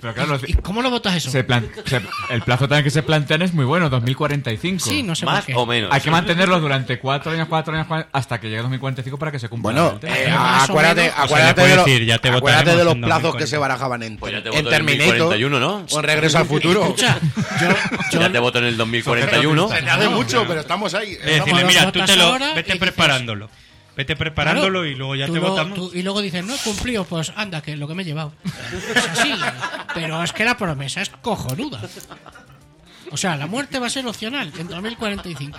Pero claro, ¿Y cómo lo votas eso? se plan- se- el plazo también que se plantean es muy bueno, 2045. Sí, no sé Más por qué. o menos. Hay que mantenerlo durante cuatro años, cuatro años, cuatro- hasta que llegue 2045 para que se cumpla. Bueno, eh, acuérdate. O sea, acuérdate, de, los- decir, ya te acuérdate votaremos de los en plazos 2040. que se barajaban en, Pues ya te en voto en Terminator 2041, ¿no? o en Regreso al Futuro. Escucha, yo, yo Ya te voto en el 2041. Se te hace mucho, pero estamos ahí. Estamos- decirle, mira, tú te lo vete dices- preparándolo. Vete preparándolo Claro, y luego ya te lo- votamos. tú- y luego dices, no he cumplido, pues anda, que es lo que me he llevado. Es así, pero es que la promesa es cojonuda. O sea, la muerte va a ser opcional en 2045.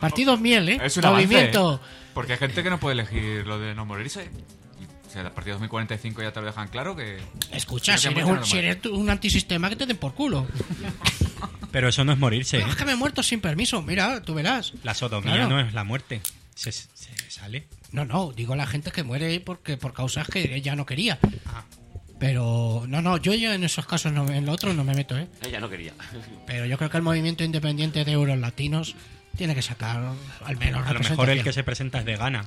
Partido miel, ¿eh? Es un avance, Movimiento. ¿eh? Porque hay gente que no puede elegir lo de no morirse. Sea, a partir de 2045 ya te lo dejan claro que... Escucha, si eres, un, si eres un antisistema, que te den por culo. Pero eso no es morirse. No, es que me he muerto sin permiso. Mira, tú verás. La sodomía Claro. no es la muerte. Se, se sale. No, no, digo la gente que muere porque por causas que ella no quería. Pero no, no, yo ya en esos casos, no, en lo otro no me meto, ¿eh? Ella no quería. Pero yo creo que el movimiento independiente de euros latinos tiene que sacar al menos A lo mejor el que se presenta es de Ghana.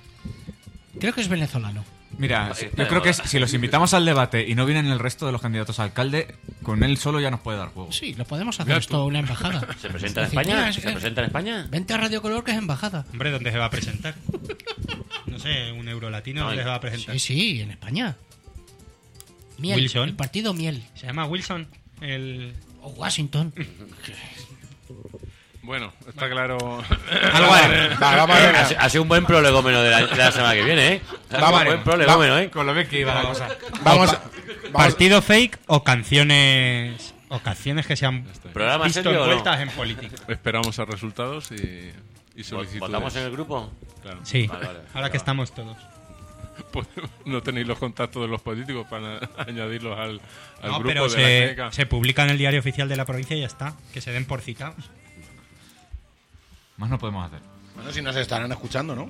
Creo que es venezolano. Mira, yo creo que si los invitamos al debate y no vienen el resto de los candidatos a alcalde, con él solo ya nos puede dar juego. Sí, lo podemos hacer Mira esto una embajada. ¿Se presenta en España? ¿Se presenta en España? Vente a Radio Color que es embajada. Hombre, ¿dónde se va a presentar? No sé, un euro latino, No, ¿dónde se va a presentar? Sí, sí, en España. Miel, Wilson. el partido Miel. Se llama Wilson. El... O Washington. Bueno, está claro. Algo hay. Va, vamos a ver. Ha, ha sido un buen prolegómeno de la, de la semana que viene, ¿eh? Ha sido Vamos, un buen prolegómeno, ¿eh? Con lo bien que iba la cosa. Vamos, pa- vamos- Partido fake o canciones. O canciones que se han ¿Programa visto serio o no? envueltas en política. Esperamos a resultados y, y solicitudes. ¿Votamos en el grupo? Claro. Sí, Vale, vale. ahora que estamos todos. Pues, no tenéis los contactos de los políticos para añadirlos al, al No, grupo pero de la se, clínica. se publica en el diario oficial de la provincia y ya está. Que se den por citados. Más no podemos hacer. Bueno, si nos estarán escuchando, ¿no?